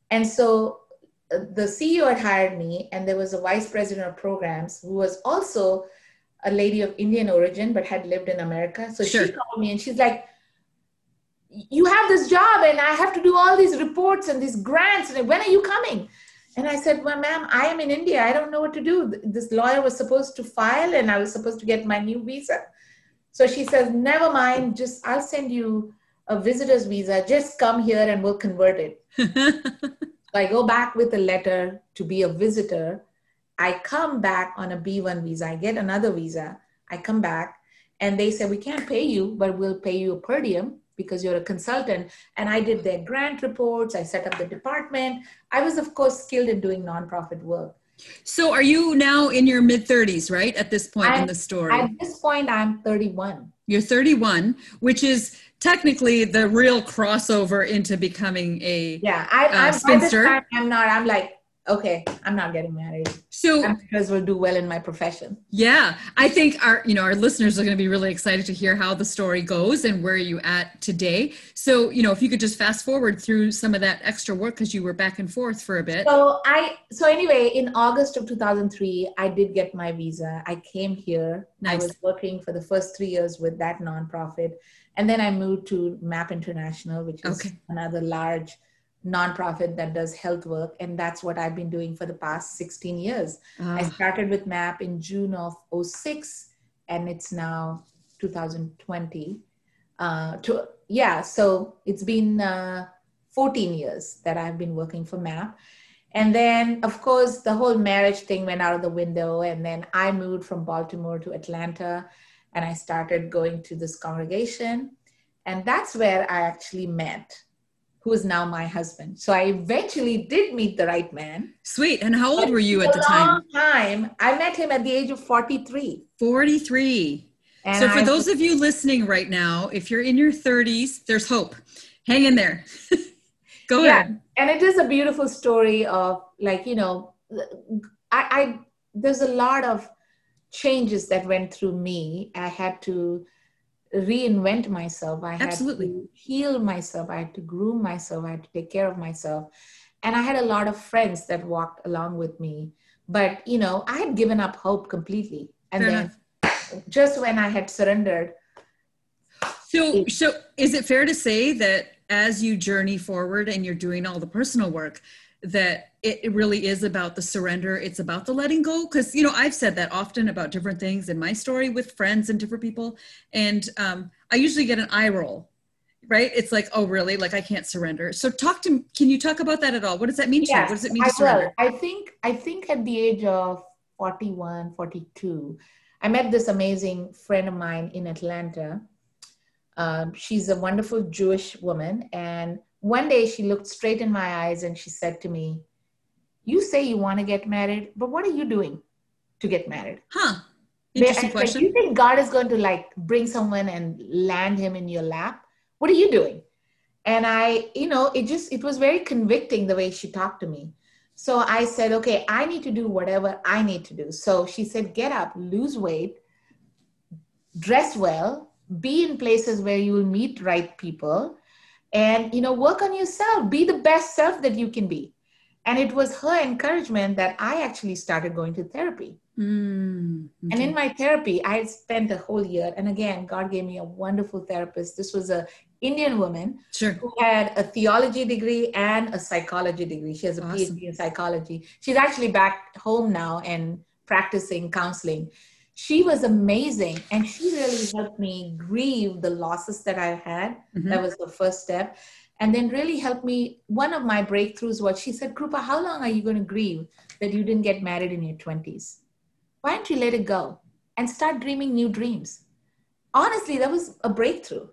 And so uh, the CEO had hired me and there was a vice president of programs who was also a lady of Indian origin, but had lived in America. So Sure. she called me and she's like, you have this job and I have to do all these reports and these grants. And when are you coming? And I said, Well, ma'am, I am in India. I don't know what to do. This lawyer was supposed to file and I was supposed to get my new visa. So she says, Never mind, just I'll send you a visitor's visa. Just come here and we'll convert it. So I go back with a letter to be a visitor. I come back on a B1 visa. I get another visa. I come back and they say, We can't pay you, but we'll pay you a per diem because you're a consultant. And I did their grant reports. I set up the department. I was, of course, skilled in doing nonprofit work. so, are you now in your mid 30s, right? At this point in I'm- the story, At this point, I'm 31. You're 31, which is technically the real crossover into becoming a. Yeah, I, Uh, by this spinster? time, I'm not, I'm like, okay, I'm not getting married. So, because we'll do well in my profession. Yeah, I think our you know our listeners are going to be really excited to hear how the story goes and where you at today. So you know if you could just fast forward through some of that extra work because you were back and forth for a bit. So I so anyway, in August of 2003, I did get my visa. I came here. I was working for the first three years with that nonprofit, and then I moved to MAP International, which is Okay. another large nonprofit that does health work, and that's what I've been doing for the past 16 years. I Ah, started with MAP in June of 06, and it's now 2020. Uh, to, yeah, so it's been uh, 14 years that I've been working for MAP. And then, of course, the whole marriage thing went out of the window. And then I moved from Baltimore to Atlanta and I started going to this congregation. And that's where I actually met who is now my husband. So I eventually did meet the right man. sweet. And how old were you at the a time? long time. I met him at the age of 43. 43. And so for I- those of you listening right now, if you're in your 30s, there's hope. Hang in there. Go Yeah. ahead. and it is a beautiful story of like you know I, I there's a lot of changes that went through me i had to reinvent myself. I had Absolutely. to heal myself. I had to groom myself. I had to take care of myself. And i had a lot of friends that walked along with me. But you know i had given up hope completely. And Fair then just when i had surrendered So, so is it fair to say that as you journey forward and you're doing all the personal work, that it, it really is about the surrender? It's about the letting go? Because, you know, I've said that often about different things in my story with friends and different people. And um, I usually get an eye roll, right? It's like, oh, really? Like I can't surrender. So talk to, can you talk about that at all? What does that mean to you? What does it mean to I surrender? will. I think I think at the age of 41, 42, I met this amazing friend of mine in Atlanta. Um, she's a wonderful Jewish woman, and one day she looked straight in my eyes and she said to me, "You say you want to get married, but what are you doing to get married?" Huh. Interesting question. Like, you think God is going to like bring someone and land him in your lap? What are you doing? And I, you know, it just it was very convicting the way she talked to me. So I said, okay, I need to do whatever I need to do. So she said, get up, lose weight, dress well, be in places where you will meet right people, and you know, work on yourself. Be the best self that you can be. And it was her encouragement that I actually started going to therapy. Mm, okay. And in my therapy, I spent a whole year. And again, God gave me a wonderful therapist. This was a Indian woman sure. who had a theology degree and a psychology degree. She has a awesome. PhD in psychology. She's actually back home now and practicing counseling. She was amazing, and she really helped me grieve the losses that I had. Mm-hmm. That was the first step and then really helped me. One of my breakthroughs was she said, Krupa, how long are you going to grieve that you didn't get married in your 20s? Why don't you let it go and start dreaming new dreams? Honestly, that was a breakthrough.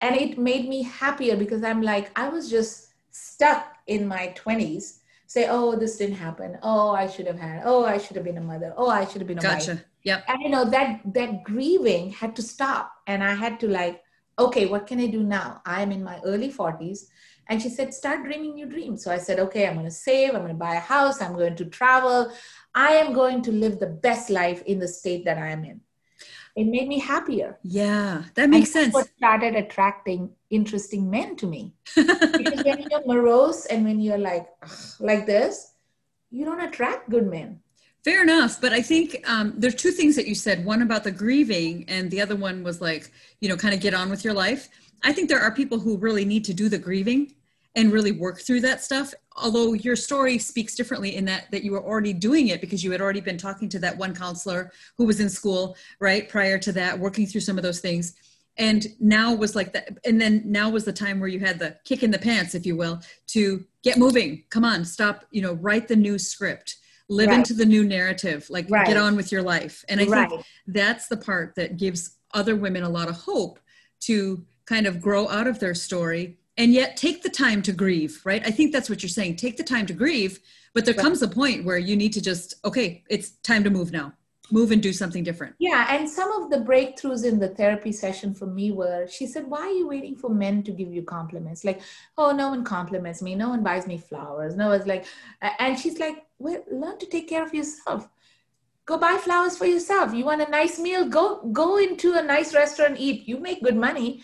And it made me happier because I'm like, I was just stuck in my 20s. Say, oh, this didn't happen. Oh, I should have had. Oh, I should have been a mother. Oh, I should have been a gotcha. wife. Yep. And you know that that grieving had to stop, and I had to like okay, what can I do now? I am in my early 40s. And she said, start dreaming new dreams. So I said, okay, I'm going to save, I'm going to buy a house, I'm going to travel. I am going to live the best life in the state that I am in. It made me happier. Yeah, that makes and sense. What started attracting interesting men to me. because when you're morose and when you're like like this, you don't attract good men. Fair enough, but I think um, there's two things that you said. One about the grieving, and the other one was like, you know, kind of get on with your life. I think there are people who really need to do the grieving and really work through that stuff. Although your story speaks differently in that that you were already doing it because you had already been talking to that one counselor who was in school, right? Prior to that, working through some of those things. And now was like that, and then now was the time where you had the kick in the pants, if you will, to get moving. Come on, stop, you know, write the new script live right. into the new narrative like right. get on with your life and i right. think that's the part that gives other women a lot of hope to kind of grow out of their story and yet take the time to grieve right i think that's what you're saying take the time to grieve but there comes a point where you need to just okay it's time to move now move and do something different. Yeah, and some of the breakthroughs in the therapy session for me were she said, Why are you waiting for men to give you compliments? Like, oh, no one compliments me, no one buys me flowers. No one's like, and she's like, Well, learn to take care of yourself. Go buy flowers for yourself. You want a nice meal? Go go into a nice restaurant, eat. You make good money.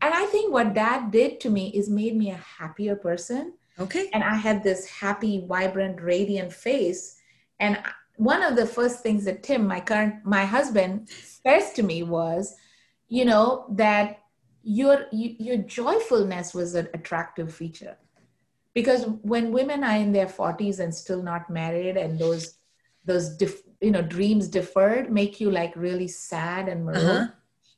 And I think what that did to me is made me a happier person. Okay. And I had this happy, vibrant, radiant face. And one of the first things that Tim, my current my husband, says to me was, you know, that your your joyfulness was an attractive feature. Because when women are in their 40s and still not married and those those dif, you know dreams deferred make you like really sad and maroon. Uh-huh.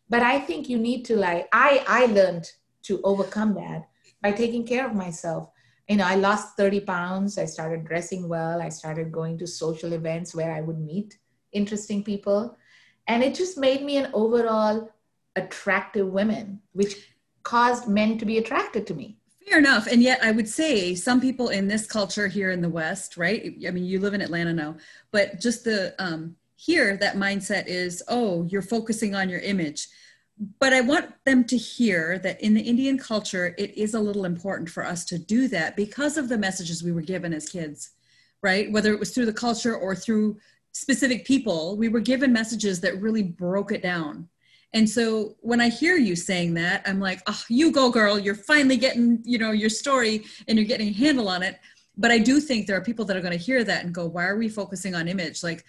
But I think you need to like I I learned to overcome that by taking care of myself you know, I lost 30 pounds. I started dressing well. I started going to social events where I would meet interesting people. And it just made me an overall attractive woman, which caused men to be attracted to me. Fair enough. And yet, I would say some people in this culture here in the West, right? I mean, you live in Atlanta now, but just the um, here, that mindset is, oh, you're focusing on your image but I want them to hear that in the Indian culture, it is a little important for us to do that because of the messages we were given as kids, right? Whether it was through the culture or through specific people, we were given messages that really broke it down. And so when I hear you saying that, I'm like, oh, you go, girl. You're finally getting, you know, your story and you're getting a handle on it. But I do think there are people that are going to hear that and go, why are we focusing on image? Like,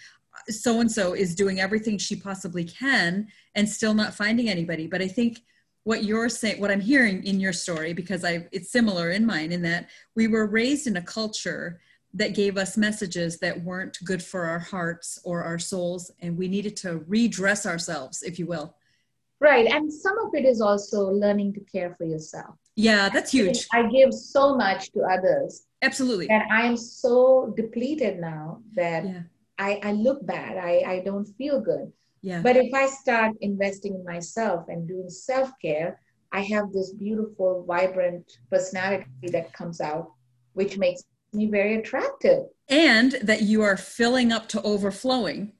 so and so is doing everything she possibly can and still not finding anybody. But i think what you're saying what i'm hearing in your story because i it's similar in mine in that we were raised in a culture that gave us messages that weren't good for our hearts or our souls and we needed to redress ourselves if you will. Right and some of it is also learning to care for yourself. Yeah that's huge. I give so much to others. Absolutely. And i am so depleted now that yeah I, I look bad. I, I don't feel good. Yeah. But if I start investing in myself and doing self care, I have this beautiful, vibrant personality that comes out, which makes me very attractive. And that you are filling up to overflowing,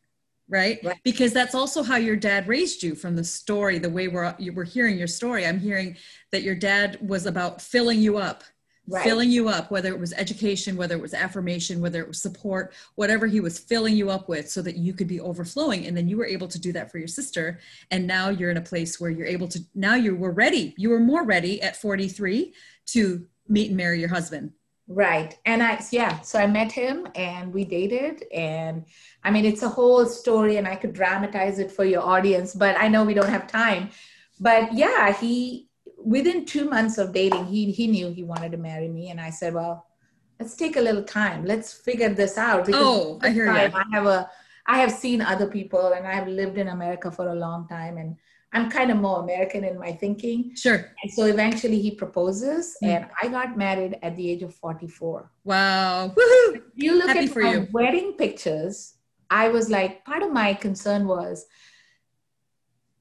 right? Right. Because that's also how your dad raised you from the story, the way we're we're hearing your story. I'm hearing that your dad was about filling you up, Right. filling you up, whether it was education, whether it was affirmation, whether it was support, whatever he was filling you up with so that you could be overflowing. And then you were able to do that for your sister. And now you're in a place where you're able to, now you were ready. You were more ready at 43 to meet and marry your husband. Right. And I, yeah, so I met him and we dated. And I mean, it's a whole story and I could dramatize it for your audience, but I know we don't have time. But yeah, he, within two months of dating, he, he knew he wanted to marry me. And I said, well, let's take a little time. Let's figure this out. because Oh, I hear ya. I have a, I have seen other people and I have lived in America for a long time and I'm kind of more American in my thinking. Sure. And so eventually he proposes Mm. and I got married at the age of 44 Wow. Woohoo. you look Happy at my you. wedding pictures, I was like, part of my concern was,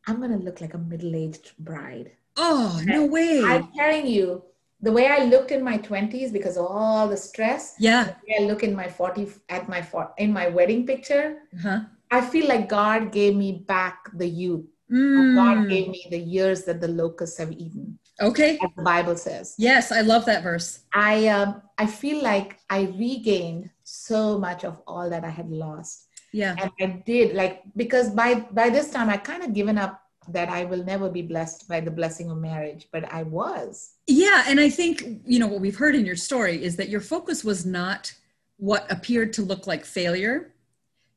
I'm gonna look like a middle-aged bride. Oh, no way. I'm telling you, the way I looked in my 20s because of all the stress, yeah. the I look in my 40 at my for- in my wedding picture, Uh-huh. I feel like God gave me back the youth. Mm. God gave me the years that the locusts have eaten, Okay. as the Bible says. Yes, I love that verse. I um, I feel like I regained so much of all that I had lost. Yeah. and I did like because by by this time I kind of given up that I will never be blessed by the blessing of marriage, but I was. Yeah, and I think you know what we've heard in your story is that your focus was not what appeared to look like failure.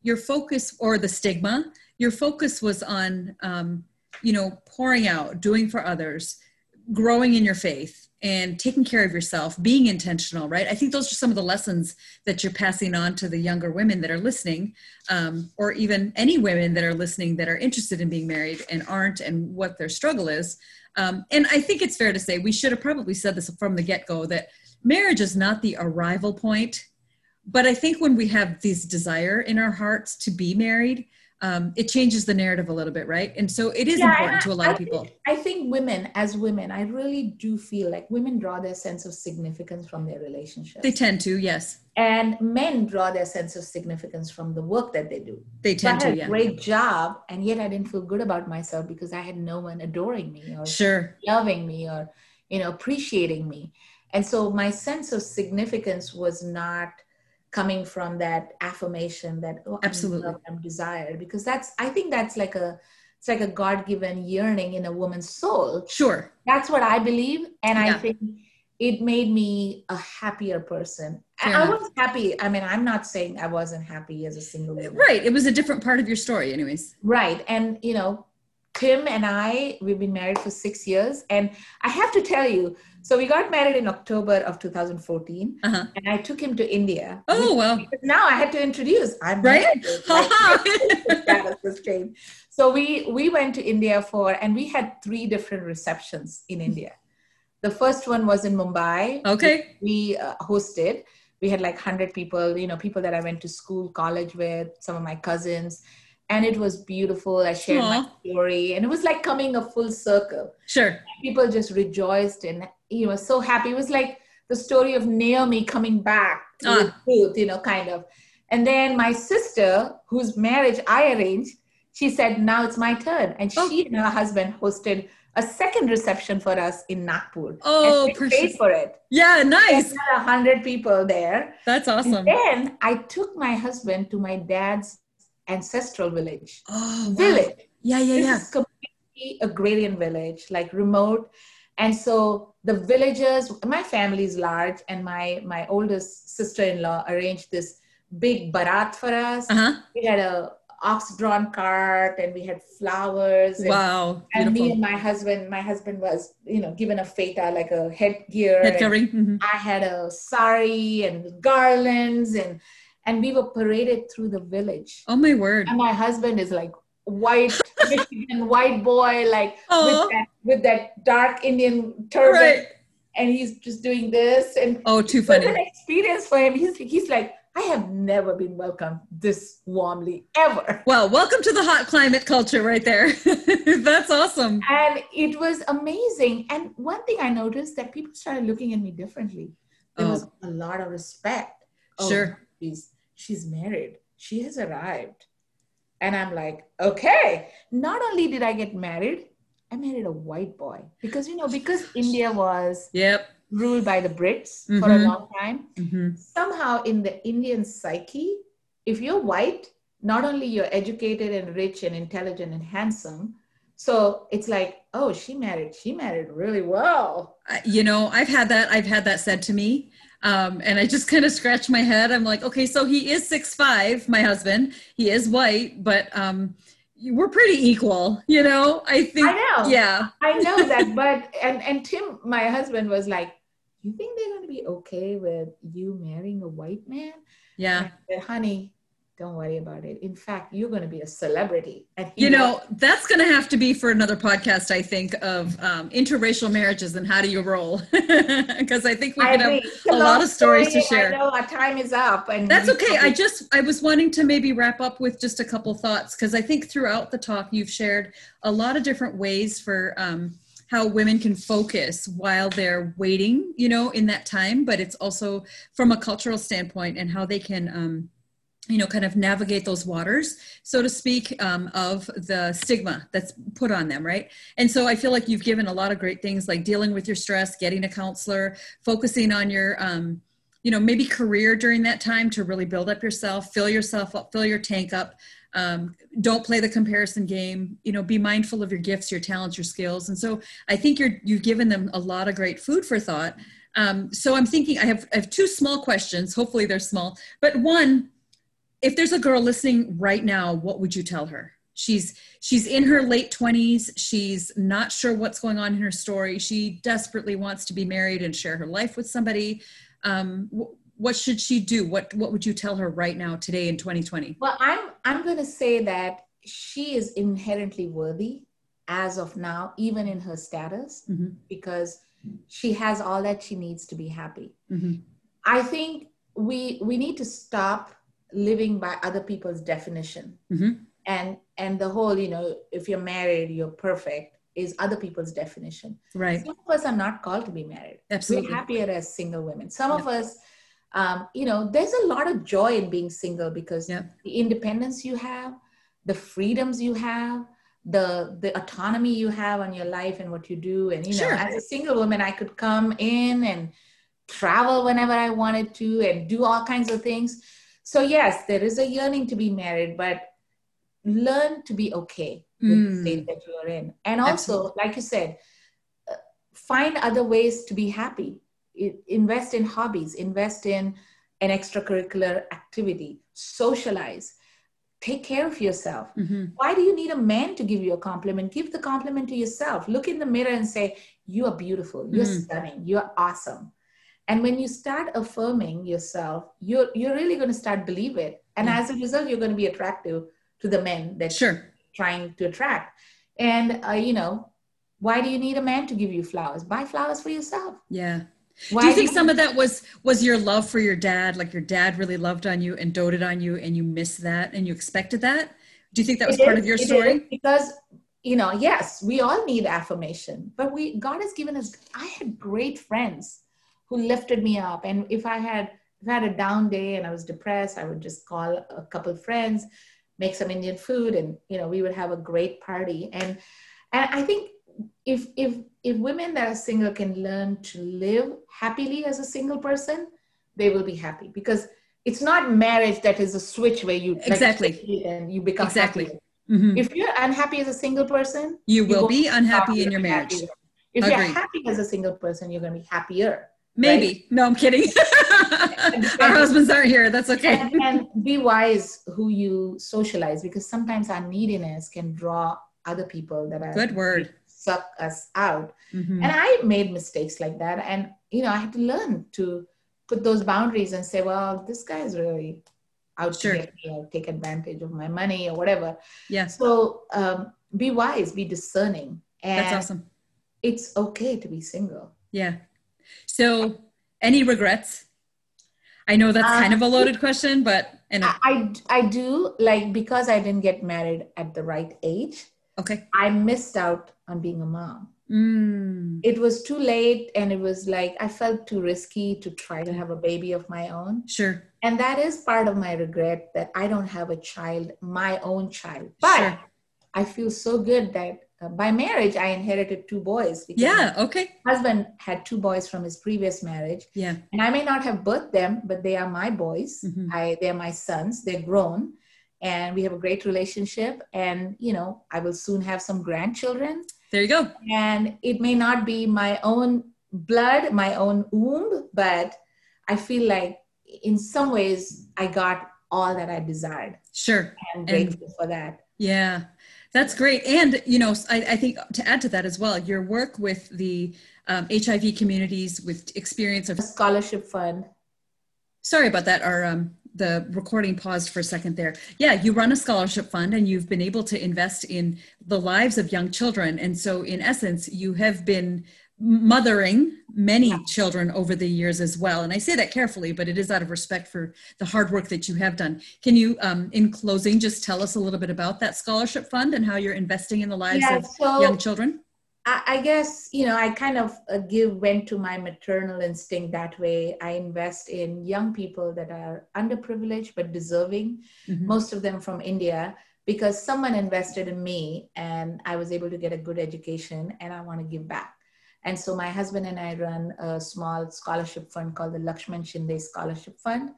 Your focus or the stigma. Your focus was on um, you know pouring out, doing for others, growing in your faith, and taking care of yourself, being intentional. Right. I think those are some of the lessons that you're passing on to the younger women that are listening, um, or even any women that are listening that are interested in being married and aren't, and what their struggle is. Um, and I think it's fair to say we should have probably said this from the get go that marriage is not the arrival point. But I think when we have this desire in our hearts to be married, um, it changes the narrative a little bit, right? And so it is Yeah, important and to a lot I of people. think- I think women, as women, I really do feel like women draw their sense of significance from their relationships, They tend to, yes, and men draw their sense of significance from the work that they do. they So I tend had to, a yeah. great job, and yet I didn't feel good about myself because I had no one adoring me or Sure. loving me or you know appreciating me and so my sense of significance was not coming from that affirmation that oh, Absolutely. I'm, loved, I'm desired because that's i think that's like a it's like a god-given yearning in a woman's soul Sure. that's what i believe and i think it made me a happier person Fair i enough. was happy i mean i'm not saying i wasn't happy as a single uh, woman Right. It was a different part of your story, anyways. Right. And, you know, Tim and I, we've been married for six years. And I have to tell you, so we got married in October of 2014, Uh-huh. and I took him to India. Oh, well. Now I had to introduce. I'm Right? married. Like, status was. So we we went to India for, and we had three different receptions in India. The first one was in Mumbai. okay. We uh, hosted. We had like 100 people, you know, people that I went to school, college with, some of my cousins. And it was beautiful. I shared my story, and it was like coming a full circle. Sure. People just rejoiced and, you know, so happy. It was like the story of Naomi coming back Ah. with Ruth, you know, kind of. And then my sister, whose marriage I arranged, she said, now it's my turn. And Oh. she and her husband hosted a second reception for us in Nagpur. Oh, and we paid for it. Yeah, nice. A hundred people there. That's And awesome. then I took my husband to my dad's ancestral village. Oh, wow. Village. Yeah, yeah, This yeah. is completely agrarian village, like remote. And so the villagers, my family is large, and my my oldest sister-in-law arranged this big barat for us. Uh-huh. We had a ox-drawn cart, and we had flowers. And, Wow. and me and my husband, my husband was, you know, given a pheta, like a headgear. Head covering. Mhm. I had a sari and garlands and and we were paraded through the village. Oh, my word. And my husband is like white Michigan white boy, like with that, with that dark Indian turban, Right. and he's just doing this. And Oh, too was an funny. experience for him. He's he's like, I have never been welcomed this warmly ever. Well, welcome to the hot climate culture right there. That's awesome. And it was amazing. And one thing I noticed that people started looking at me differently. There Oh. was a lot of respect. Oh, Sure. she's she's married. She has arrived. And I'm like, okay. Not only did I get married, I married a white boy because you know because India was Yep. ruled by the Brits for a Mhm. long time. hmm Somehow in the Indian psyche, if you're white, not only you're educated and rich and intelligent and handsome, so it's like, oh, she married, she married really well. I- you know i've had that i've had that said to me um, and i just kind of scratched my head. I'm like okay so he is six five my husband. He is white but um, we're pretty equal you know? I think I know. yeah. I know that, but and and Tim, my husband, was like, "You think they're going to be okay with you marrying a white man?" yeah. Said, "Honey, don't worry about it. In fact, you're going to be a celebrity." You know that's going to have to be for another podcast i think of um, interracial marriages and how do you roll because i think we I have agree. A lot of stories to share. I know our time is up, and That's okay. I just I was wanting to maybe wrap up with just a couple thoughts because I think throughout the talk you've shared a lot of different ways for um, how women can focus while they're waiting, you know, in that time. But it's also from a cultural standpoint and how they can. Um, you know, kind of navigate those waters, so to speak, um, of the stigma that's put on them, right? And so I feel like you've given a lot of great things like dealing with your stress, getting a counselor, focusing on your, um, you know maybe career during that time to really build up yourself fill yourself up fill your tank up um, don't play the comparison game you know be mindful of your gifts your talents your skills. And so i think you're you've given them a lot of great food for thought. Um, so i'm thinking I have, I have two small questions. Hopefully they're small. But one if there's a girl listening right now what would you tell her she's she's in her late 20s she's not sure what's going on in her story she desperately wants to be married and share her life with somebody um, wh- what should she do what what would you tell her right now today in 2020 Well, I'm I'm going to say that she is inherently worthy as of now, even in her status, Mhm. because she has all that she needs to be happy. Mhm. I think we we need to stop living by other people's definition. Mhm. And and the whole, you know, if you're married, you're perfect is other people's definition. right Some of us are not called to be married. absolutely We're happier as single women. Some of us, um, you know, there's a lot of joy in being single because Yeah. the independence you have, the freedoms you have, the the autonomy you have on your life and what you do. And you know, Sure. as a single woman, I could come in and travel whenever I wanted to and do all kinds of things. So yes, there is a yearning to be married, but learn to be okay with Mm. the state that you are in. And also, Absolutely. like you said, uh, find other ways to be happy. I- invest in hobbies, invest in an extracurricular activity, socialize, take care of yourself. Mhm. Why do you need a man to give you a compliment? Give the compliment to yourself. Look in the mirror and say, You are beautiful, you're Mhm. stunning, you're awesome. And when you start affirming yourself, you're, you're really going to start believe it. And Yeah. as a result, you're going to be attractive to the men that sure trying to attract. And uh, you know, why do you need a man to give you flowers? Buy flowers for yourself. yeah Why do you think some of that was was your love for your dad like your dad really loved on you and doted on you and you missed that and you expected that do you think that was It part is, of your story because you know, yes, we all need affirmation, but we God has given us. I had great friends who lifted me up, and if I had if I had a down day and I was depressed, I would just call a couple friends, make some Indian food, and you know, we would have a great party. And and I think if if if women that are single can learn to live happily as a single person, they will be happy because it's not marriage that is a switch where you like, Exactly. and you become Exactly. Mhm. If you're unhappy as a single person, you will won't be unhappy in your marriage happier. If you're happy as a single person, you're going to be happier. Maybe no i'm kidding our husbands aren't here that's okay And, and be wise who you socialize because sometimes our neediness can draw other people that are good word suck us out. Mhm. And I made mistakes like that. And, you know, I had to learn to put those boundaries and say, well, this guy is really out Sure. to get me or take advantage of my money or whatever. yes So um, be wise, be discerning. And that's awesome it's okay to be single. Yeah. So, any regrets? I know that's kind of a Um, loaded question, but and I, I, I do like because I didn't get married at the right age, okay. I missed out on being a mom. Mm. It was too late, and it was like I felt too risky to try to have a baby of my own. Sure. And that is part of my regret that I don't have a child, my own child. But sure. I feel so good that uh, by marriage I inherited two boys. Yeah. Okay. husband had two boys from his previous marriage. Yeah. And I may not have birthed them, but they are my boys. Mm-hmm. I they're my sons. They're grown and we have a great relationship and you know i will soon have some grandchildren there you go and it may not be my own blood my own womb but i feel like in some ways i got all that i desired sure and grateful and, for that yeah that's great and you know I, I, think to add to that as well your work with the um, hiv communities with experience of scholarship fund sorry about that our um, the recording paused for a second there. Yeah, you run a scholarship fund and you've been able to invest in the lives of young children. And so, in essence, you have been mothering many children over the years as well. And I say that carefully, but it is out of respect for the hard work that you have done. Can you, um, in closing, just tell us a little bit about that scholarship fund and how you're investing in the lives yeah, of so- young children? I, guess you know I kind of uh, give went to my maternal instinct that way. I invest in young people that are underprivileged but deserving, mm-hmm. most of them from India, because someone invested in me and I was able to get a good education and I want to give back. And so my husband and I run a small scholarship fund called the Lakshman Shinde Scholarship Fund,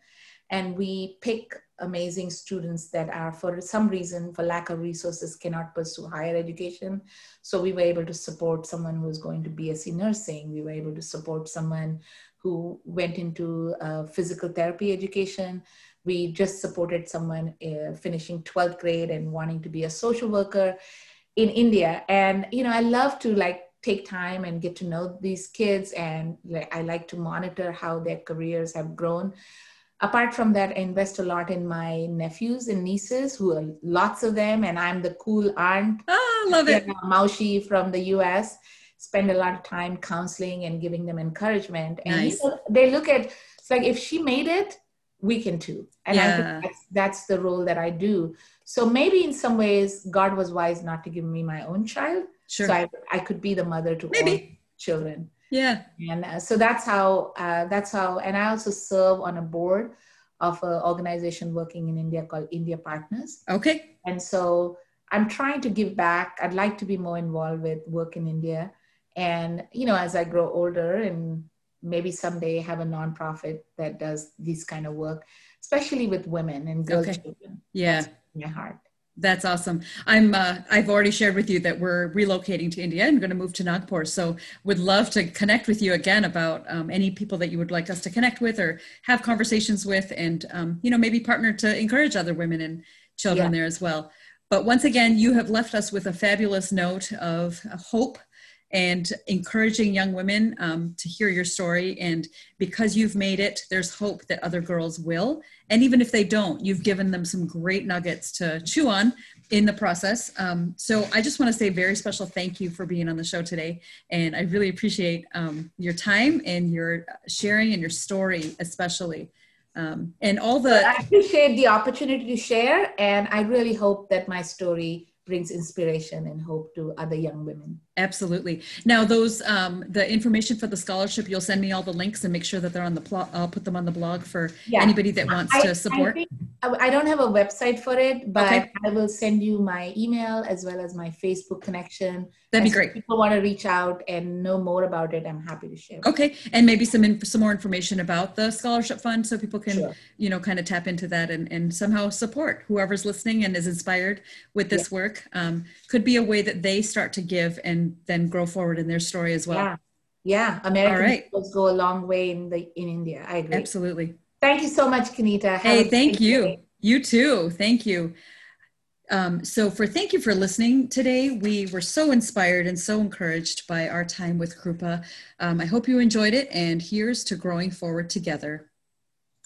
and we pick amazing students that are for some reason for lack of resources cannot pursue higher education. So we were able to support someone who was going to bsc nursing. We were able to support someone who went into uh, physical therapy education. We just supported someone uh, finishing 12th grade and wanting to be a social worker in india. And you know i love to like take time and get to know these kids and i like to monitor how their careers have grown apart from that, I invest a lot in my nephews and nieces, who are lots of them, and I'm the cool aunt. Oh, love it. Maushi from the US. Spend a lot of time counseling and giving them encouragement. And nice. you know, they look at it's like if she made it, we can too. And yeah. I think that's, that's the role that I do. So maybe in some ways, God was wise not to give me my own child. Sure. So I, I could be the mother to maybe. all children. Yeah. And uh, so that's how uh, that's how and i also serve on a board of an organization working in india called india partners. Okay. And so i'm trying to give back. I'd like to be more involved with work in india. And you know as i grow older and maybe someday have a nonprofit that does this kind of work especially with women and girl okay. children. Yeah. That's my heart that's awesome. I'm. Uh, I've already shared with you that we're relocating to India and going to move to Nagpur. So, would love to connect with you again about um, any people that you would like us to connect with or have conversations with, and um, you know maybe partner to encourage other women and children yeah. there as well. But once again, you have left us with a fabulous note of hope and encouraging young women um, to hear your story. And because you've made it, there's hope that other girls will. And even if they don't, you've given them some great nuggets to chew on in the process. Um, so I just want to say very special thank you for being on the show today. And I really appreciate um, your time and your sharing and your story, especially. Um, and all the. I appreciate the opportunity to share. And I really hope that my story brings inspiration and hope to other young women. Absolutely. Now, those um, the information for the scholarship, you'll send me all the links and make sure that they're on the plot. I'll put them on the blog for yeah. anybody that wants I, to support. I, I, don't have a website for it, but okay. I will send you my email as well as my Facebook connection. That'd be great. If people want to reach out and know more about it, I'm happy to share. Okay, and maybe some in, some more information about the scholarship fund, so people can sure. you know kind of tap into that and and somehow support whoever's listening and is inspired with this yeah. work. Um, could be a way that they start to give and then grow forward in their story as well. Yeah, yeah. American right. go a long way in the in India. I agree. Absolutely. Thank you so much, Kanita. hey, thank you. Day. You too. Thank you. Um, so for thank you for listening today. We were so inspired and so encouraged by our time with Krupa. Um, I hope you enjoyed it and here's to growing forward together.